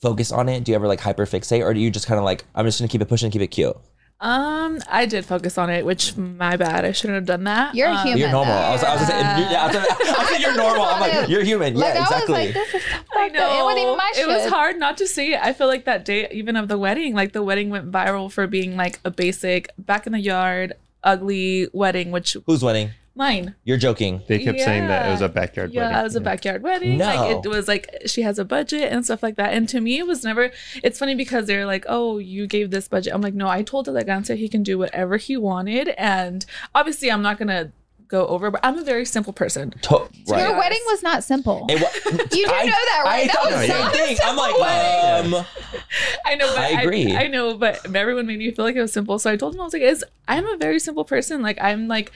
focus on it? Do you ever like hyper fixate, or do you just kind of like I'm just gonna keep it pushing, keep it cute? Um, I did focus on it, which my bad. I shouldn't have done that. You're Um, human. You're normal. I was, I was gonna say, Yeah. yeah, I was, gonna- I was saying you're normal. I'm like, you're human. Like yeah, I exactly. was like, this is so I fucked up. It wasn't even know. my It was hard not to see it. I feel like that day, even of the wedding, like the wedding went viral for being like a basic back in the yard, ugly wedding, which Whose wedding? Mine. You're joking. They kept saying that it was a backyard Yeah, wedding. it was a backyard wedding. No. Like it was like she has a budget and stuff like that. And to me, it was never. It's funny because they're like, "Oh, you gave this budget." I'm like, "No, I told Elegante he can do whatever he wanted." And obviously, I'm not gonna go over, but I'm a very simple person. To- Your right. Yeah. wedding was not simple. It wa- You do I- know that, right? I That thought was the same a thing. I'm like, um, I know, but I agree. I, know, but everyone made me feel like it was simple. So I told him, I was like, "Is I'm a very simple person. Like I'm like."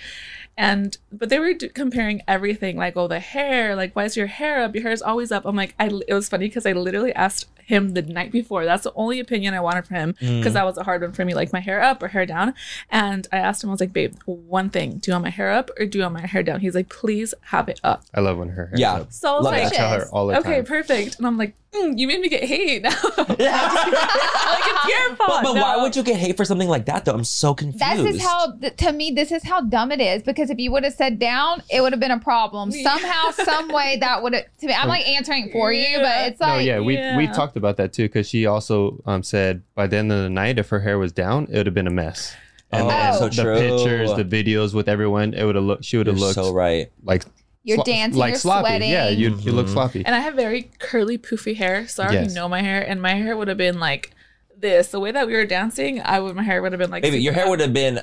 And but they were d- comparing everything, like oh the hair, like why is your hair up? Your hair is always up. I'm like, I it was funny because I literally asked him the night before. That's the only opinion I wanted from him Mm. because that was a hard one for me, like my hair up or hair down. And I asked him, I was like, babe, one thing, do you want my hair up or do you want my hair down? He's like, please have it up. I love when her hair Yeah. up. So I was Love like, I tell her all the okay, time. perfect. And I'm like, mm, you made me get hate now. like it's your fault. But, but why would you get hate for something like that though? I'm so confused. This is how, to me, this is how dumb it is. Because if you would have said down, it would have been a problem. Somehow, some way, that would have. To me, I'm like answering for you, Yeah. but it's No, like, yeah, we we talked about that too because she also um, said by the end of the night, if her hair was down, it would have been a mess. And Oh, then so the true. pictures, the videos with everyone, it would have looked. She would have looked so right. like You're dancing, like you're sloppy. sweating. Yeah, you you look Mhm. sloppy. And I have very curly, poofy hair, so I already Yes. know my hair, and my hair would have been like this. The way that we were dancing, I would my hair would have been like. Baby, your super hair would have been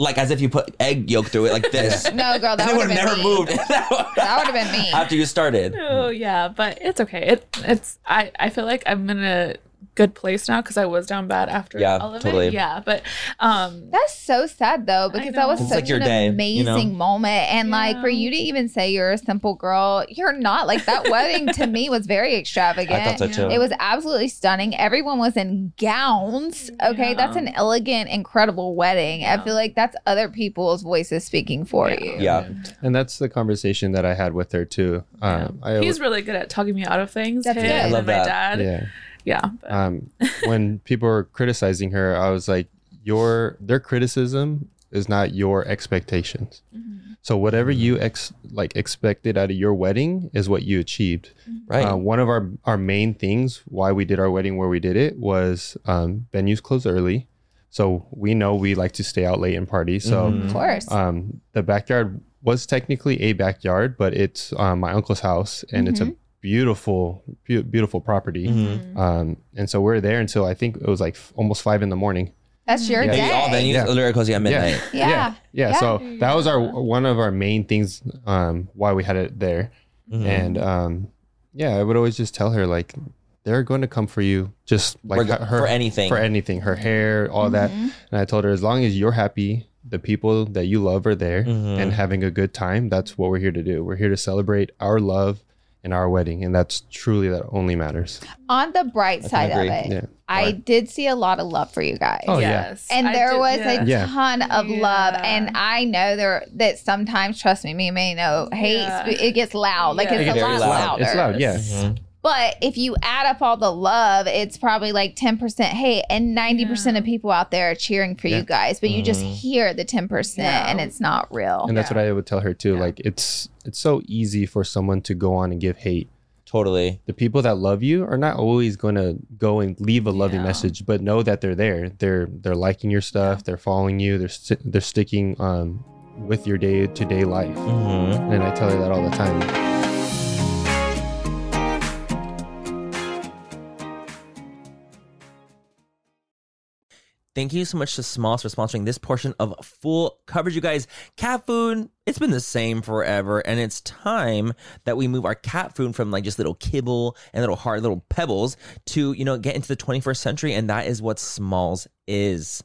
like as if you put egg yolk through it like this. no, girl, that it would would have have never me. moved. That would have been me. After you started. Oh yeah, but it's okay. It it's I I feel like I'm in a good place now because I was down bad after Yeah, all of totally. it. Yeah, but um, That's so sad though, because that was know. It's such like your an day, you amazing know? moment. And like for you to even say you're a simple girl, you're not. Like that wedding to me was very extravagant. I thought so too. It was absolutely stunning. Everyone was in gowns. Okay, Yeah. that's an elegant, incredible wedding. I feel like that's other people's voices speaking for Yeah. you. Yeah. and that's the conversation that I had with her too. Um, I he's really good at talking me out of things. That's him good. I and love my that. dad. yeah. Yeah. um, when people were criticizing her, I was like, your their criticism is not your expectations. So whatever you ex like expected out of your wedding is what you achieved. Right. Uh, one of our our main things why we did our wedding where we did it was um, venues close early, so we know we like to stay out late and party. So Mhm. Of course. um, the backyard was technically a backyard, but it's um, my uncle's house, and it's a beautiful, beau- beautiful property. Mhm. Um, and so we're there until I think it was like f- almost five in the morning. that's your Yeah. day. Maybe all venues Yeah. literally closing at midnight. Yeah. yeah, Yeah. So that was our one of our main things um, why we had it there. Mhm. And um, yeah, I would always just tell her like they're going to come for you, just like For- her for anything. for anything, her hair, all that. Mhm. And I told her as long as you're happy, the people that you love are there Mhm. and having a good time. That's what we're here to do. We're here to celebrate our love and our wedding, and that's truly that only matters. On the bright can side of it, Yeah. I Right. did see a lot of love for you guys. Oh, yeah. yes. and there did- was yeah. a ton of love and i know there that sometimes trust me me may know hate Yeah. it gets loud like Yeah. it's It a lot loud. louder It's loud, yeah. Mhm. But if you add up all the love it's probably like 10% hate and 90% Yeah. of people out there are cheering for Yeah. you guys but you just Mhm. hear the 10% Yeah. and it's not real And that's what I would tell her too. Yeah. Like it's it's so easy for someone to go on and give hate. Totally. The people that love you are not always going to go and leave a loving Yeah. message, but know that they're there. They're they're liking your stuff. They're following you. They're sti- they're sticking um with your day to day life. hmm And I tell her that all the time. Thank you so much to Smalls for sponsoring this portion of Fool Coverage, you guys. Cat food, it's been the same forever, and it's time that we move our cat food from like just little kibble and little hard little pebbles to, you know, get into the 21st century, and that is what Smalls is.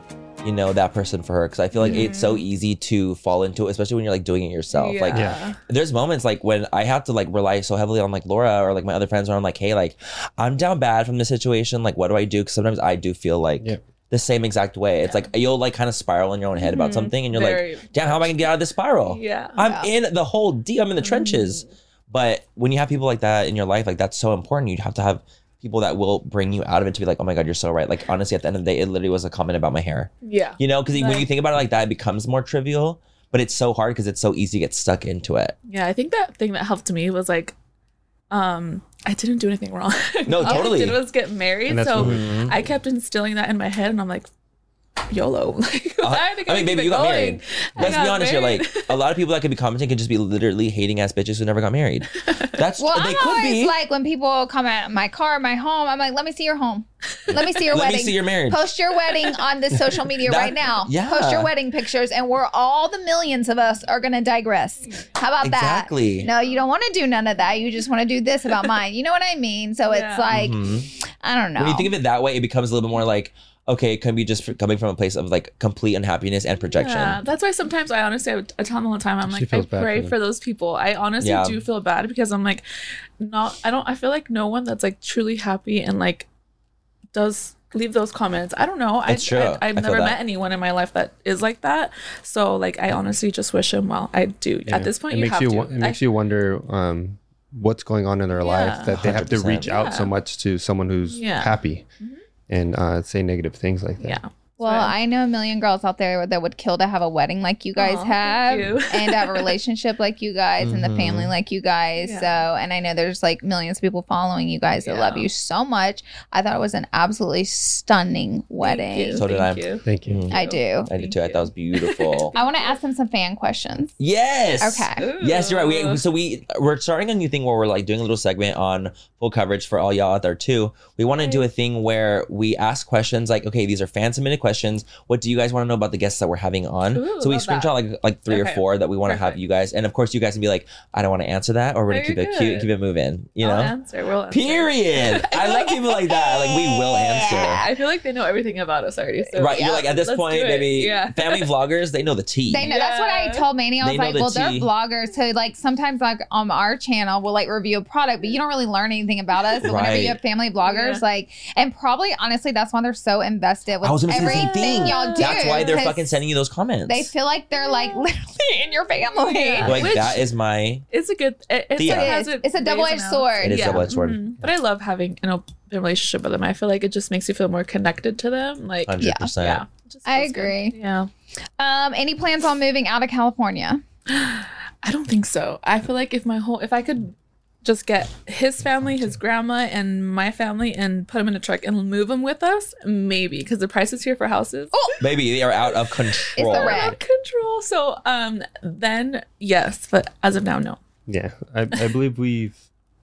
you know, that person for her because I feel like it's so mm. easy to fall into it, especially when you're like doing it yourself. Like, Yeah. there's moments like when I have to like rely so heavily on like Laura or like my other friends where I'm like, hey, like I'm down bad from this situation. Like, what do I do? Because sometimes I do feel like Yeah. the same exact way. It's like you'll like kind of spiral in your own head about mm-hmm. something, and you're Very. like, damn, how am I gonna get out of this spiral? Yeah. I'm in the whole D. I'm in the trenches. Mm-hmm. But when you have people like that in your life, like that's so important. You have to have people that will bring you out of it to be like, oh my god, you're so right. Like honestly, at the end of the day, it literally was a comment about my hair. Yeah. You know, because when you think about it like that, it becomes more trivial. But it's so hard because it's so easy to get stuck into it. Yeah, I think that thing that helped me was like, um, I didn't do anything wrong. No, All totally. I did was get married, And that's so I kept instilling that in my head, and I'm like, YOLO. Like, Uh, I, I mean, baby, you got married. Let's be got honest here. married. Like a lot of people that could be commenting could just be literally hating ass bitches who never got married. That's Well, they I'm could always be. like when people comment on my car, my home, I'm like, let me see your home. Let me see your wedding. Let me see your marriage. Post your wedding on the social media That- right now. yeah. Post your wedding pictures, and we're all the millions of us are gonna digress. How about Exactly. that? No, you don't want to do none of that. You just want to do this about mine. You know what I mean? So Yeah. it's like, Mhm. I don't know. When you think of it that way, it becomes a little bit more like, okay, it can be just f- coming from a place of like complete unhappiness and projection. Yeah, that's why sometimes I honestly, I, I tell them all the time, I'm She like, I pray for for, those people. I honestly Yeah. do feel bad because I'm like, not, I don't, I feel like no one that's like truly happy and like does leave those comments. I don't know. It's I, true. I, I I've feel never met anyone in my life that is like that. So like, I honestly just wish him well. I do. Yeah. At this point, it you makes have you to. it makes I- you wonder um, what's going on in their Yeah. life that they have to reach out so much to someone who's Yeah. Mm-hmm. And uh, say negative things like that. Yeah. Well, I know a million girls out there that would kill to have a wedding like you guys Aw, have, you. and have a relationship like you guys, and the mm-hmm. family like you guys. Yeah. So, and I know there's like millions of people following you guys that love you so much. I thought it was an absolutely stunning Thank wedding. you. So did Thank I. you. Thank you. I do. I did too. I thought it was beautiful. I want to ask them some fan questions. yes. Okay. Yes, you're right. We, so we we're starting a new thing where we're like doing a little segment on Fool Coverage for all y'all out there too. We want to do a thing where we ask questions like, okay, these are fan submitted questions. What do you guys want to know about the guests that we're having on? Ooh, so we love that. screenshot like like three or four that we want to have you guys, and of course you guys can be like, I don't want to answer that, or we're gonna Very keep it cute, keep it moving. You I'll know. answer. We'll answer. Period. I like people like that. Like we will answer. I feel like they know everything about us already. So Right, yeah, you're like at this let's point, do it. baby. Yeah. Family vloggers, they know the tea. They know that's what I Yeah. told Manny. I was know like, the well, they're vloggers, so like sometimes like on our channel we'll like review a product, but you don't really learn anything about us. But whenever you have family vloggers, Yeah. like, and probably honestly, that's why they're so invested with I was gonna say the same thing. y'all do. That's why they're fucking sending you those comments. They feel like they're like literally in your family. Yeah. like Which- that is my It's a good. It, it's, Thea. like, It has is. its It's a double-edged sword. It is Yeah. double-edged sword. Mhm. But I love having an open relationship with them. I feel like it just makes you feel more connected to them. Like, 100%. yeah, just I feels good. agree. Yeah. Um, any plans on moving out of California? I don't think so. I feel like if my whole, if I could just get his family, his grandma, and my family, and put them in a truck and move them with us, maybe because the prices here for houses. Oh, maybe they are out of control. the are red. out of control. So, um, then yes, but as of now, no. Yeah, I, I believe we've.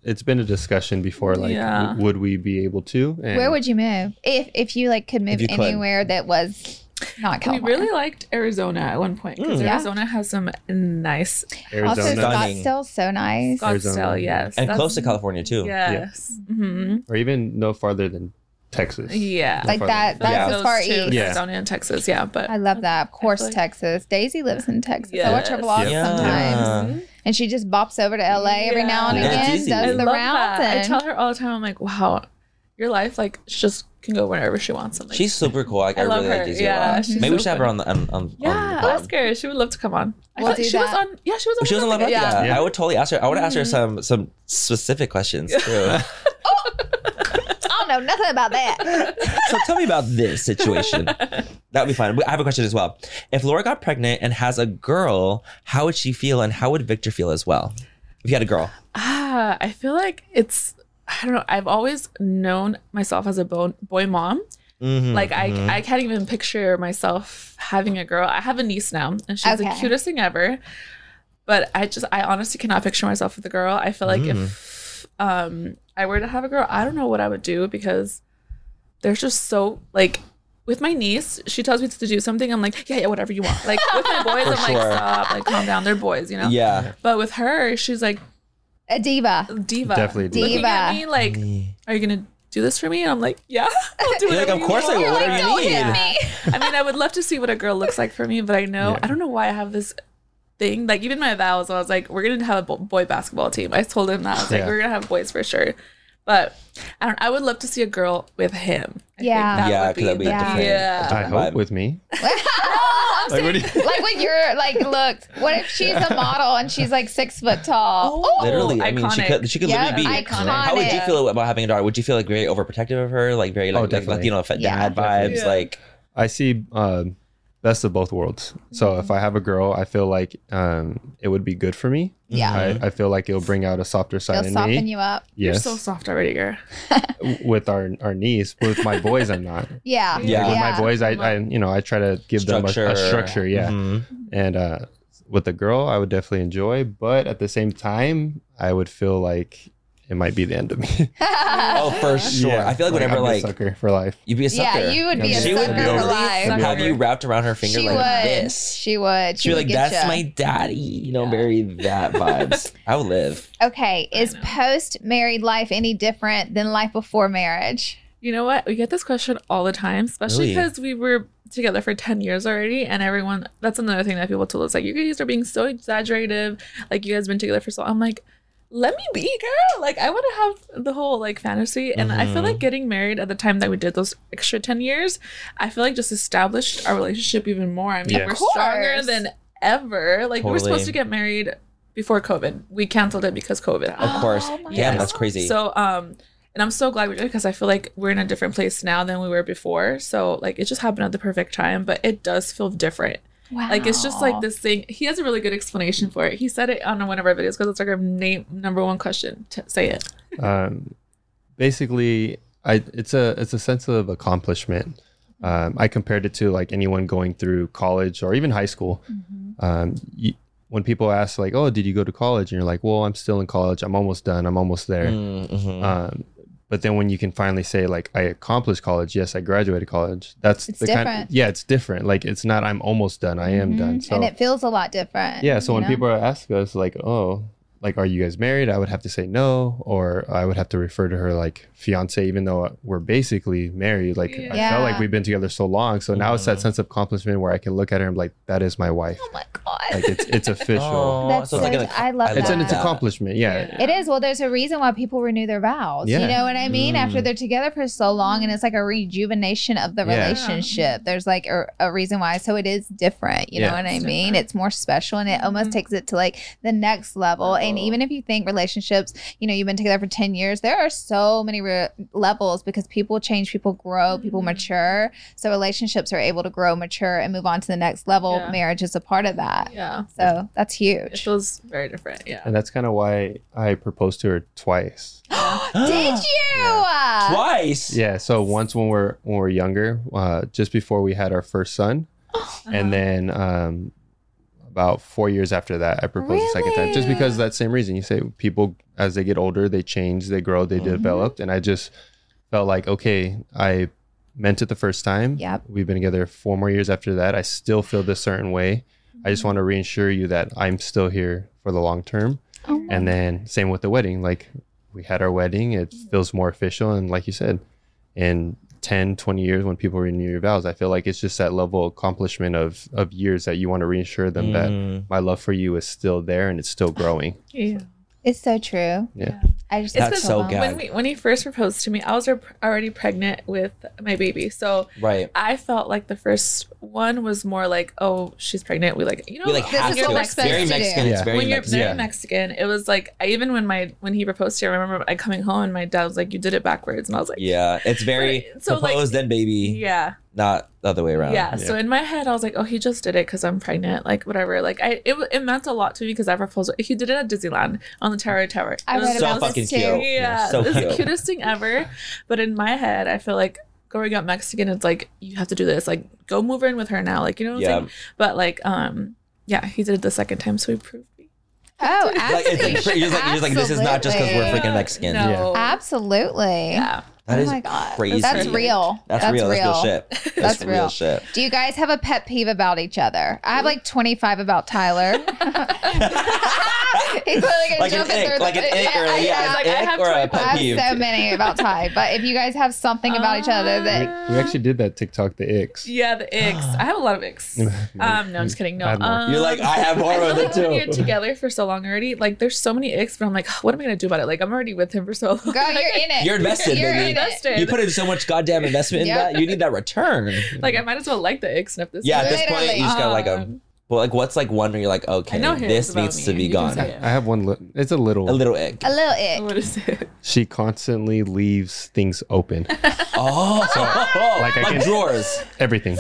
It's been a discussion before. Like, Yeah. w- would we be able to? And Where would you move if if you like could move you could. anywhere that was not We really liked Arizona at one point because Mm. Yeah. Arizona has some nice also Arizona, Stunning. Scottsdale's so nice. Arizona. Scottsdale. Yes, and That's- close to California too. Yes. hmm or even no farther than Texas. Yeah. Like that. That's Yeah. as far two, east. Yeah. Arizona and Texas. Yeah, but I love that. Of course, like- Texas. Daisy lives in Texas. I watch her Yes. vlogs Yeah. sometimes, and she just bops over to LA every now and Yeah. It's again, does I the rounds. that. I tell her all the time. I'm like, wow, your life like she just can go wherever she wants. I'm like, She's super cool. Like, I, I love really her. like Daisy Yeah, a lot. she's Maybe we so should have her on the on, on, yeah, on the ask her. She would love to come on. I We'll like do she was that. on. Yeah, she was on. She was on Love Love It. It? Yeah. Yeah. I would totally ask her. I would ask her Mm-hmm. some some specific questions too. I don't know nothing about that. so tell me about this situation. That would be fun. I have a question as well. If Laura got pregnant and has a girl, how would she feel, and how would Victor feel as well? If you had a girl, Ah, I feel like it's. I don't know. I've always known myself as a bo- boy mom. Mhm, Like I, mhm. I can't even picture myself having a girl. I have a niece now, and she's the cutest thing ever. But I just, I honestly cannot picture myself with a girl. I feel like Mm. if um I were to have a girl, I don't know what I would do because there's just so like with my niece, she tells me to do something. I'm like, yeah, yeah, whatever you want. Like with my boys, For I'm sure. like, stop, like calm down. They're boys, you know. yeah. But with her, she's like A diva. diva, Definitely looking at diva. me like, are you gonna do this for me? And I'm like, yeah, I'll do You're like, of you course I want." will. Whatever Don't you hit need. me. I mean, I would love to see what a girl looks like for me, but I know Yeah. I don't know why I have this thing. Like even my vows, I was like, we're gonna have a bo- boy basketball team. I told him that I was like, Yeah. we're gonna have boys for sure. But I don't. I would love to see a girl with him. I think Yeah. that Yeah, would 'cause that'd be Yeah. different. Yeah. I hope with me. I'm Like, what do saying, like when you're like, look, what if she's a model and she's like six foot tall? Oh, Literally, I mean, she could she could Yep, literally be. iconic. How would you feel about having a daughter? Would you feel like very overprotective of her, like very like, Oh, like definitely. Latino dad Yeah. vibes? Yeah. Like, I see um, best of both worlds. So if I have a girl, I feel like um, it would be good for me. Yeah. Mm-hmm. I, I feel like it'll bring out a softer side It'll in soften me. you up. You're so soft already, girl. with our our niece. With my boys, I'm not. Yeah. Yeah. With Yeah. my boys, I, I you know I try to give them a, a structure. Yeah, Mhm. and uh, with the girl, I would definitely enjoy. But at the same time, I would feel like it might be the end of me. Oh, for sure. Yeah, I feel like whenever I'd be a like sucker for life. you'd be a sucker. Yeah, you would be a sucker. She would sucker be for able to have you wrapped around her finger She like would. this. She would. She'd be like, get "That's ya." my daddy," you know, very that vibes. I would live. Okay, is post married life any different than life before marriage? You know what? We get this question all the time, especially Really? because we were together for 10 years already. And everyone, that's another thing that people told us like, you guys are being so exaggerative. Like, you guys been together for so long. I'm like, let me be, girl. Like, I want to have the whole like fantasy. And I feel Mhm. like getting married at the time that we did those extra 10 years, I feel like just established our relationship even more. I mean, Yeah. we're stronger than ever. Like, we were supposed to get married before COVID. We canceled it because COVID. Of course. Oh my Damn, God. that's crazy. So um and I'm so glad we did because I feel like we're in a different place now than we were before. So like it just happened at the perfect time, but it does feel different. Wow. Like it's just like this thing. He has a really good explanation for it. He said it on one of our videos because it's like our name number one question. T- say it. um, basically I it's a it's a sense of accomplishment. Um, I compared it to like anyone going through college or even high school. Um, you, when people ask like, "Oh, did you go to college?" and you're like, "Well, I'm still in college. I'm almost done. I'm almost there." Mhm. Um, but then when you can finally say like, "I accomplished college. Yes, I graduated college." That's It's the kind. different. Yeah, it's different. Like it's not. I'm almost done. I am done. Mhm. So and it feels a lot different. yeah. So when know? people ask us like, "Oh, like, are you guys married?" I would have to say no, or I would have to refer to her like fiance, even though we're basically married. Like I Yeah. felt like we've been together so long. So now it's that sense of accomplishment where I can look at her and be like, "That is my wife." oh my god, Like it's it's official. Oh, That's so it's like so- I love it. it's an that. it's accomplishment. Yeah. It is. Well, there's a reason why people renew their vows. You know what I mean? Mm. After they're together for so long and it's like a rejuvenation of the Yeah. relationship. There's like a, a reason why. So it is different. You know what I mean? It's more special and it almost Mhm. takes it to like the next level. And even if you think relationships, you know, you've been together for 10 years, there are so many re- levels because people change, people grow, people Mhm. mature. So relationships are able to grow, mature, and move on to the next level. Yeah. Marriage is a part of that. Yeah. So that's huge. It huge. feels very different. Yeah. And that's kind of why I proposed to her twice. Did you? Uh, Twice. Yeah. So once when we're when we're younger, uh, just before we had our first son, Uh-huh. and then um, about four years after that, I proposed a second time, just because that same reason. You say people as they get older, they change, they grow, they Mhm. develop, and I just felt like okay, I meant it the first time. Yep. We've been together four more years after that. I still feel this certain way. I just want to reassure you that I'm still here for the long term. Oh And then same with the wedding. Like we had our wedding, it feels more official. And like you said, in 10, 20 years when people renew your vows, I feel like it's just that level of accomplishment of of years that you want to reassure them Mm. that my love for you is still there and it's still growing. Yeah. It's so true. Yeah. I just That's so good. When we when he first proposed to me, I was al- already pregnant with my baby, so Right. I felt like the first one was more like, oh, she's pregnant. We like, you know, We like This is to. what we're It's very supposed to do. Mexican. It's very when you're Mexican. very Yeah. Mexican, it was like I, even when my when he proposed to me, I remember I coming home and my dad was like, "You did it backwards," and I was like, Yeah, it's very But- so, like- proposed then baby, yeah, not the other way around. yeah." So in my head, I was like, "Oh, he just did it because I'm pregnant." Like whatever. Like I, it, it meant a lot to me because I proposed. He did it at Disneyland on the Tower Tower. It I was so about fucking cute. yeah, so it was the cutest thing ever. But in my head, I feel like growing up Mexican, it's like you have to do this. Like go move in with her now. Like you know what Yeah. I'm saying? But like um yeah, he did it the second time, so he proved me. Oh, Like it's like absolutely. you're just like, you're just like this is not just because we're Absolutely. freaking Mexican. No. Absolutely. Yeah. That oh is my God. crazy. That's real. That's, real. That's real shit. That's, That's real. real. shit. Do you guys have a pet peeve about each other? I have like 25 about Tyler. He's literally gonna Like an jump in ick, through like the- an ick or a- yeah, Like, an I ick have or a 25 pet I have peeve. so many about Ty, but if you guys have something about each other that Uh, We actually did that TikTok, the icks. Yeah, the icks. I have a lot of icks. Um, no, I'm just kidding. No, I have more. um, You're like, I have more I feel of like it when too. you're together for so long already, like there's so many icks, but I'm like, what am I gonna do about it? Like I'm already with him for so long. girl, you're in it. You're invested, You're baby. in it. Invested. You put in so much goddamn investment in Yep. that. You need that return. like I might as well like the icks and if this. Yeah, at this point, Literally. you just gotta like a. Um, Well, like, what's like one where you're like, okay, I know his this about needs me. to be You can gone. say it. I have one. Li- it's a little. A little ick. A little it. What is it? She constantly leaves things open. Oh, like I like can- drawers. Everything.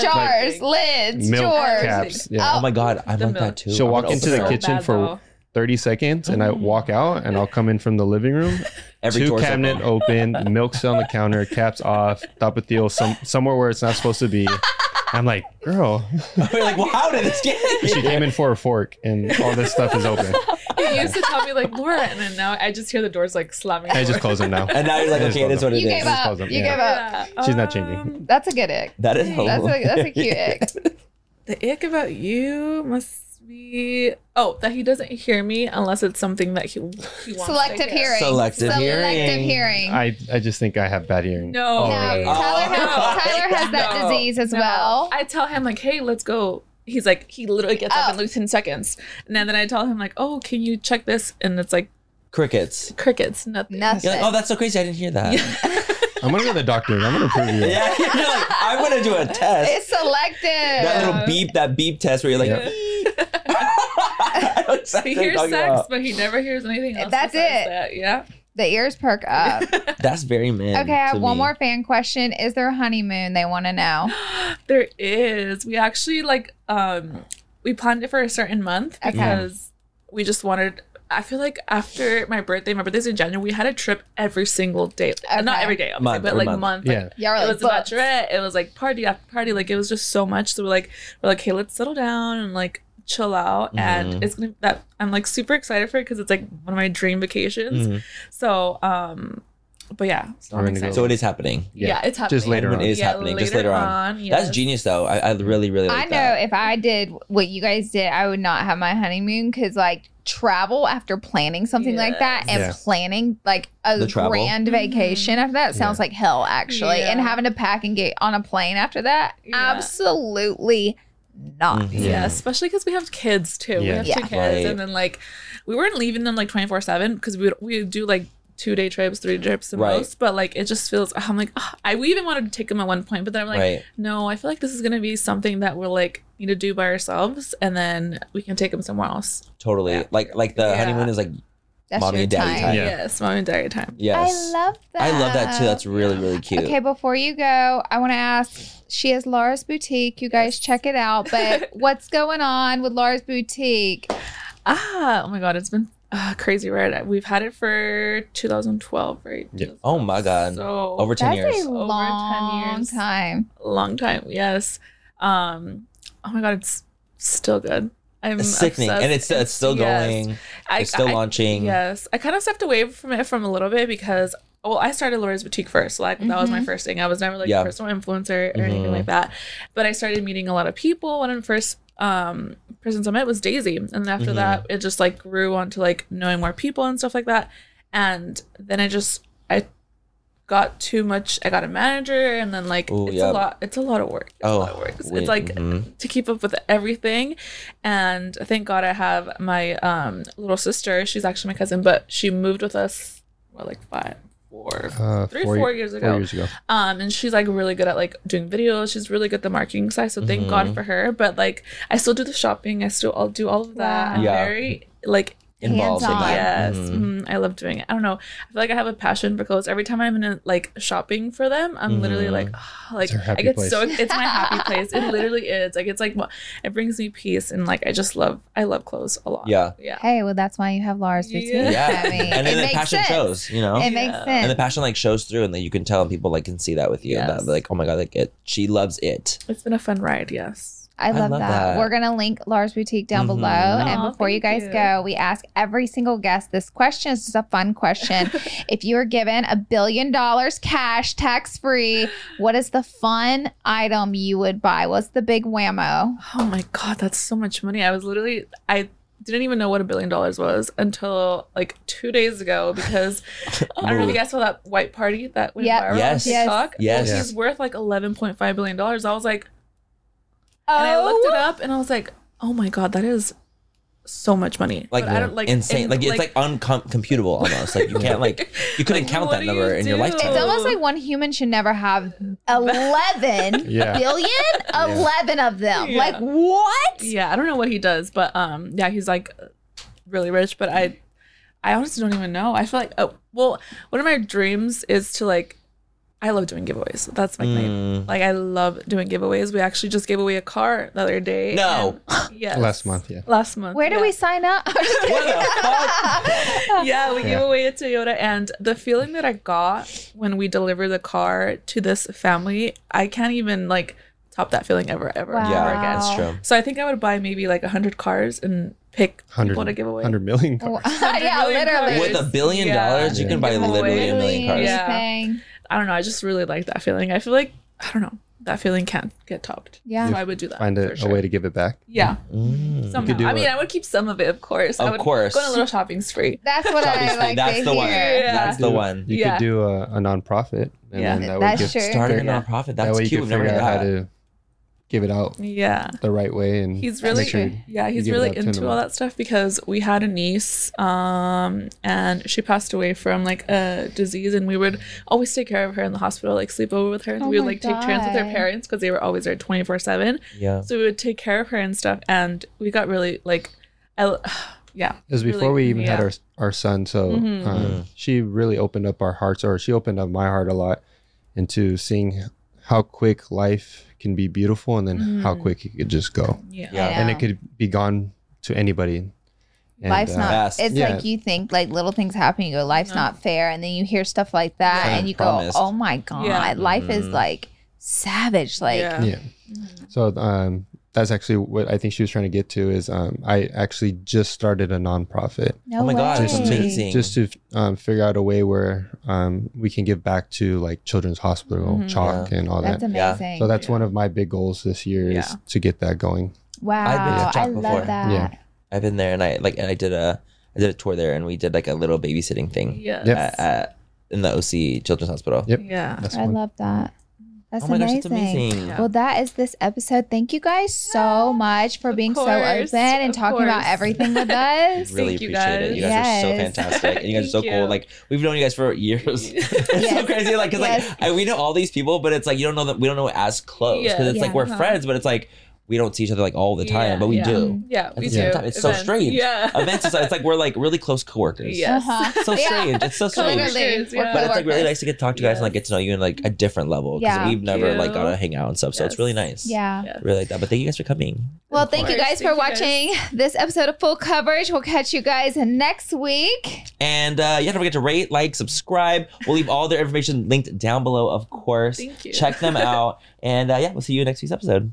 Jars, lids, Milk drawers. caps. Yeah. Oh my god, I'm The like milk. that too. She'll I'm walk an into the opener. kitchen bad, for though. 30 seconds and I walk out and I'll come in from the living room. Every two door's cabinet open, milk's on the counter, caps off, tapatio some somewhere where it's not supposed to be. I'm like, girl, We're like, well, how did this get she came in for a fork and all this stuff is open. He used to tell me like Laura, and then now I just hear the doors like slamming. I just close them now. And now you're like, I okay, it close is what them. it You is. gave up. calls them, You yeah. gave up. Yeah. She's not changing. Um, That's a good ick. That is That's a, that's a cute ick. The ick about you must be oh that he doesn't hear me unless it's something that he, he wants. Selective to hear. hearing. Selective Selective hearing. hearing. I, I just think I have bad hearing. No. No, already. Tyler, has, Oh. Tyler has that No, disease as no. well. I tell him like, hey, let's go. He's like, he literally gets up Oh. in like ten seconds, and then, then I tell him like, oh, can you check this? And it's like Crickets. crickets, nothing. Nothing. You're like, oh, that's so crazy. I didn't hear that. I'm gonna go to the doctor. I'm gonna prove you. yeah, you're like, I'm gonna do a test. It's selective. that little beep, that beep test where you're like, I know exactly He hears sex, about. but he never hears anything else. That's it. That. Yeah. the ears perk up. That's very man. Okay, I have one me. more fan question. Is there a honeymoon they want to know? There is. We actually like um we planned it for a certain month Okay. because we just wanted I feel like after my birthday, my birthday's in January, we had a trip every single day. Uh, Not Okay. every day, obviously, Month, but like month. month. Yeah. Like, Y'all it like, was a booked. bachelorette. It was like party after party. Like it was just so much. So we're like, we're like, hey, let's settle down and like chill out. And it's gonna that I'm like super excited for it because it's like one of my dream vacations. Mhm. So um, but yeah, so We're I'm gonna go. excited. So it is happening. yeah. it's happening. Just later on. it is Yeah, happening, just later later on. on, That's genius, though. I, I really, really like I know that. if I did what you guys did, I would not have my honeymoon because like travel after planning something like that and Yeah. planning like a The travel. grand vacation after that sounds Yeah. like hell actually. And having to pack and get on a plane after that, Yeah. absolutely not. Mhm. Yeah, especially because we have kids too. We have Yeah. two kids, Right. and then like we weren't leaving them like twenty four seven because we would we would do like two day trips, three trips the Right. most. But like it just feels. I'm like "Ugh." I we even wanted to take them at one point, but then I'm like, right. no, I feel like this is gonna be something that we're like need to do by ourselves, and then we can take them somewhere else. Totally. Like, like the Yeah. honeymoon is like, That's Mommy your and daddy time. time. Yeah. Yes, mom and daddy time. yes. I love that. I love that too. That's really, really cute. Okay, before you go, I want to ask. She has Laura's Boutique. You guys check it out. But what's going on with Laura's Boutique? Ah, oh my god, it's been uh, crazy, right? We've had it for 2012, right? Yeah. Oh my God. So Over 10 That's years. a Over 10 long years. time. long time yes um oh my god it's still good i'm It's sickening. obsessed. And it's, it's still yes. going. I, It's still I- launching. yes i kind of stepped away from it from a little bit because well, I started Laura's Boutique first. Like that was my Mhm. first thing. I was never like Yeah. a personal influencer or anything Mhm. like that. But I started meeting a lot of people. One of the first um persons I met was Daisy. And then after Mhm. that it just like grew onto like knowing more people and stuff like that. And then I just I got too much I got a manager and then like Ooh, it's yeah. a lot it's a lot of work. It's a Oh, lot of work. It's, it's like mhm. to keep up with everything and thank god i have my um little sister she's actually my cousin but she moved with us Well, like five four Uh, three four years ago Four years ago. um and she's like really good at like doing videos she's really good at the marketing side so thank Mhm. god for her but like i still do the shopping i still i'll do all of that Wow. i'm Yeah. very like Involved in that. Yes, Mhm. mhm, I love doing it. I don't know. I feel like I have a passion for clothes. Every time I'm in a, like shopping for them, I'm literally Mhm. like, like It's her I get place. so it's my happy place. It literally is. Like it's like it brings me peace and like I just love I love clothes a lot. Yeah. yeah. Hey, well, that's why you have Lars boutique. Yeah. Yeah. I mean, and then the passion sense. shows, you know? It makes Yeah. sense. and the passion like shows through and then you can tell and people like can see that with you. and That, like, oh my god, like it she loves it. It's been a fun ride. Yes. I love, love that. that. We're gonna link Lars boutique down Mhm. below. And before you guys you. go, we ask every single guest this question. It's just a fun question. if you were given a billion dollars cash, tax free, what is the fun item you would buy? What's the big whammo? Oh my god, that's so much money. I was literally I didn't even know what a billion dollars was until like two days ago because I don't know if you guys saw that white party that went Yep. viral Yes. on TikTok. Yes. Well, he's worth like eleven point five billion dollars. I was like, and I looked Oh. it up and I was like, oh my god, that is so much money. Like, I don't like insane. and, like, it's like uncomputable almost. Like you can't like you couldn't Like, count that number you in your do? lifetime. It's almost like one human should never have 11 Yeah. billion? 11 of them. Yeah. Like, what? yeah, I don't know what he does, but um, yeah, he's like really rich. But I, I honestly don't even know. I feel like oh, well, one of my dreams is to like, I love doing giveaways. That's like my Mm. like I love doing giveaways. We actually just gave away a car the other day. No. and- yes, Last month, yeah. Last month. Where do yeah. we sign up? What the fuck? yeah, we gave away a Toyota, and the feeling that I got when we delivered the car to this family, I can't even like top that feeling ever, ever, Wow. ever Yeah, again. that's true. So I think I would buy maybe like a hundred cars and pick people to give away. 100 million Well, cars. yeah, million literally. cars. With a billion Yeah. dollars, you can buy literally a million cars. Yeah. Anything. I don't know. I just really like that feeling. I feel like I don't know. That feeling can't get topped. Yeah. So I would do that. Find for a, a way to give it back. Yeah. Mm. Somehow. do I mean, it. I would keep some of it, of course. I Of would course. Go on a little shopping spree. That's what I like That's to the one. Yeah. That's the one. You Yeah. could do a, a nonprofit. And Yeah. then that That's would give, true. Starting a Yeah. nonprofit. that That's way you cute. could never figure heard out how that. to give it out Yeah. the right way. And He's really sure yeah he's really into all that stuff because we had a niece um and she passed away from like a disease and we would always take care of her in the hospital like sleep over with her Oh we would my like take turns with her parents because they were always there 24 7 Yeah. so we would take care of her and stuff and we got really like I, yeah It was really- before we even had our our son, so Mhm. um, Mhm. she really opened up our hearts, or she opened up my heart a lot into seeing how quick life can be beautiful, and then how Mhm. quick it could just go, yeah Yeah. And it could be gone to anybody. And, life's uh, not. Fast. It's Yeah. like you think like little things happen. You go, life's No. not fair, and then you hear stuff like that, Yeah. and you Promised. go, oh my god, Yeah. life is Mhm. like savage. Like, yeah Yeah. So um, that's actually what I think she was trying to get to is um, I actually just started a nonprofit no Oh my God, way. it's amazing. just to um, figure out a way where um, we can give back to like Children's Hospital, Mhm. CHOC, and all That's that. Yeah. amazing. So that's Yeah. one of my big goals this year is to get that going. wow. I've been to I CHOC love before. that. Yeah. I've been there and I like and I did a I did a tour there and we did like a little babysitting thing yes Yep. at, at, in the OC Children's Hospital. Yep. yeah That's I one. love that. That's oh my amazing. gosh, that's amazing. Yeah. Well, that is this episode. Thank you guys so much for Of being so open and of talking about everything with us. Really Thank you, appreciate it. You guys guys. are so fantastic. And you guys are so Thank cool. Like we've known you guys for years. it's so crazy. Like, cause Yes. like I, we know all these people, but it's like you don't know that we don't know as close. Cause it's Yeah. like we're Uh-huh. friends, but it's like we don't see each other like all the time, Yeah, but we yeah. do. yeah we do time. It's so strange. yeah Events is it's like we're like really close coworkers. Yes. Uh-huh. So strange. It's so strange. Literally. Yeah. But it's like really nice to get to talk to you guys and like get to know you in like a different level because Yeah. we've never like got to hang out and stuff. So it's really nice. Yeah. Yes. Really like that. But thank you guys for coming. Well, thank you course. guys for Thank you guys. watching this episode of Fool Coverage. We'll catch you guys next week. And uh, yeah, don't forget to rate, like, subscribe. We'll leave all their information linked down below, of course. Thank you. Check them out. And uh, yeah, we'll see you next week's episode.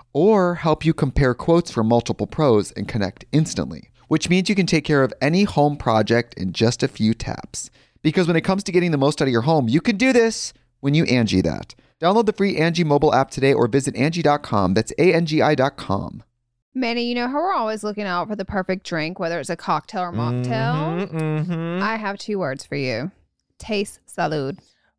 or help you compare quotes from multiple pros and connect instantly, which means you can take care of any home project in just a few taps. Because when it comes to getting the most out of your home, you can do this when you Angi that. Download the free Angi mobile app today or visit Angi.com. That's A-N-G-I dot com. Manny, you know how we're always looking out for the perfect drink, whether it's a cocktail or mocktail? Mm-hmm. I have two words for you. Taste salud.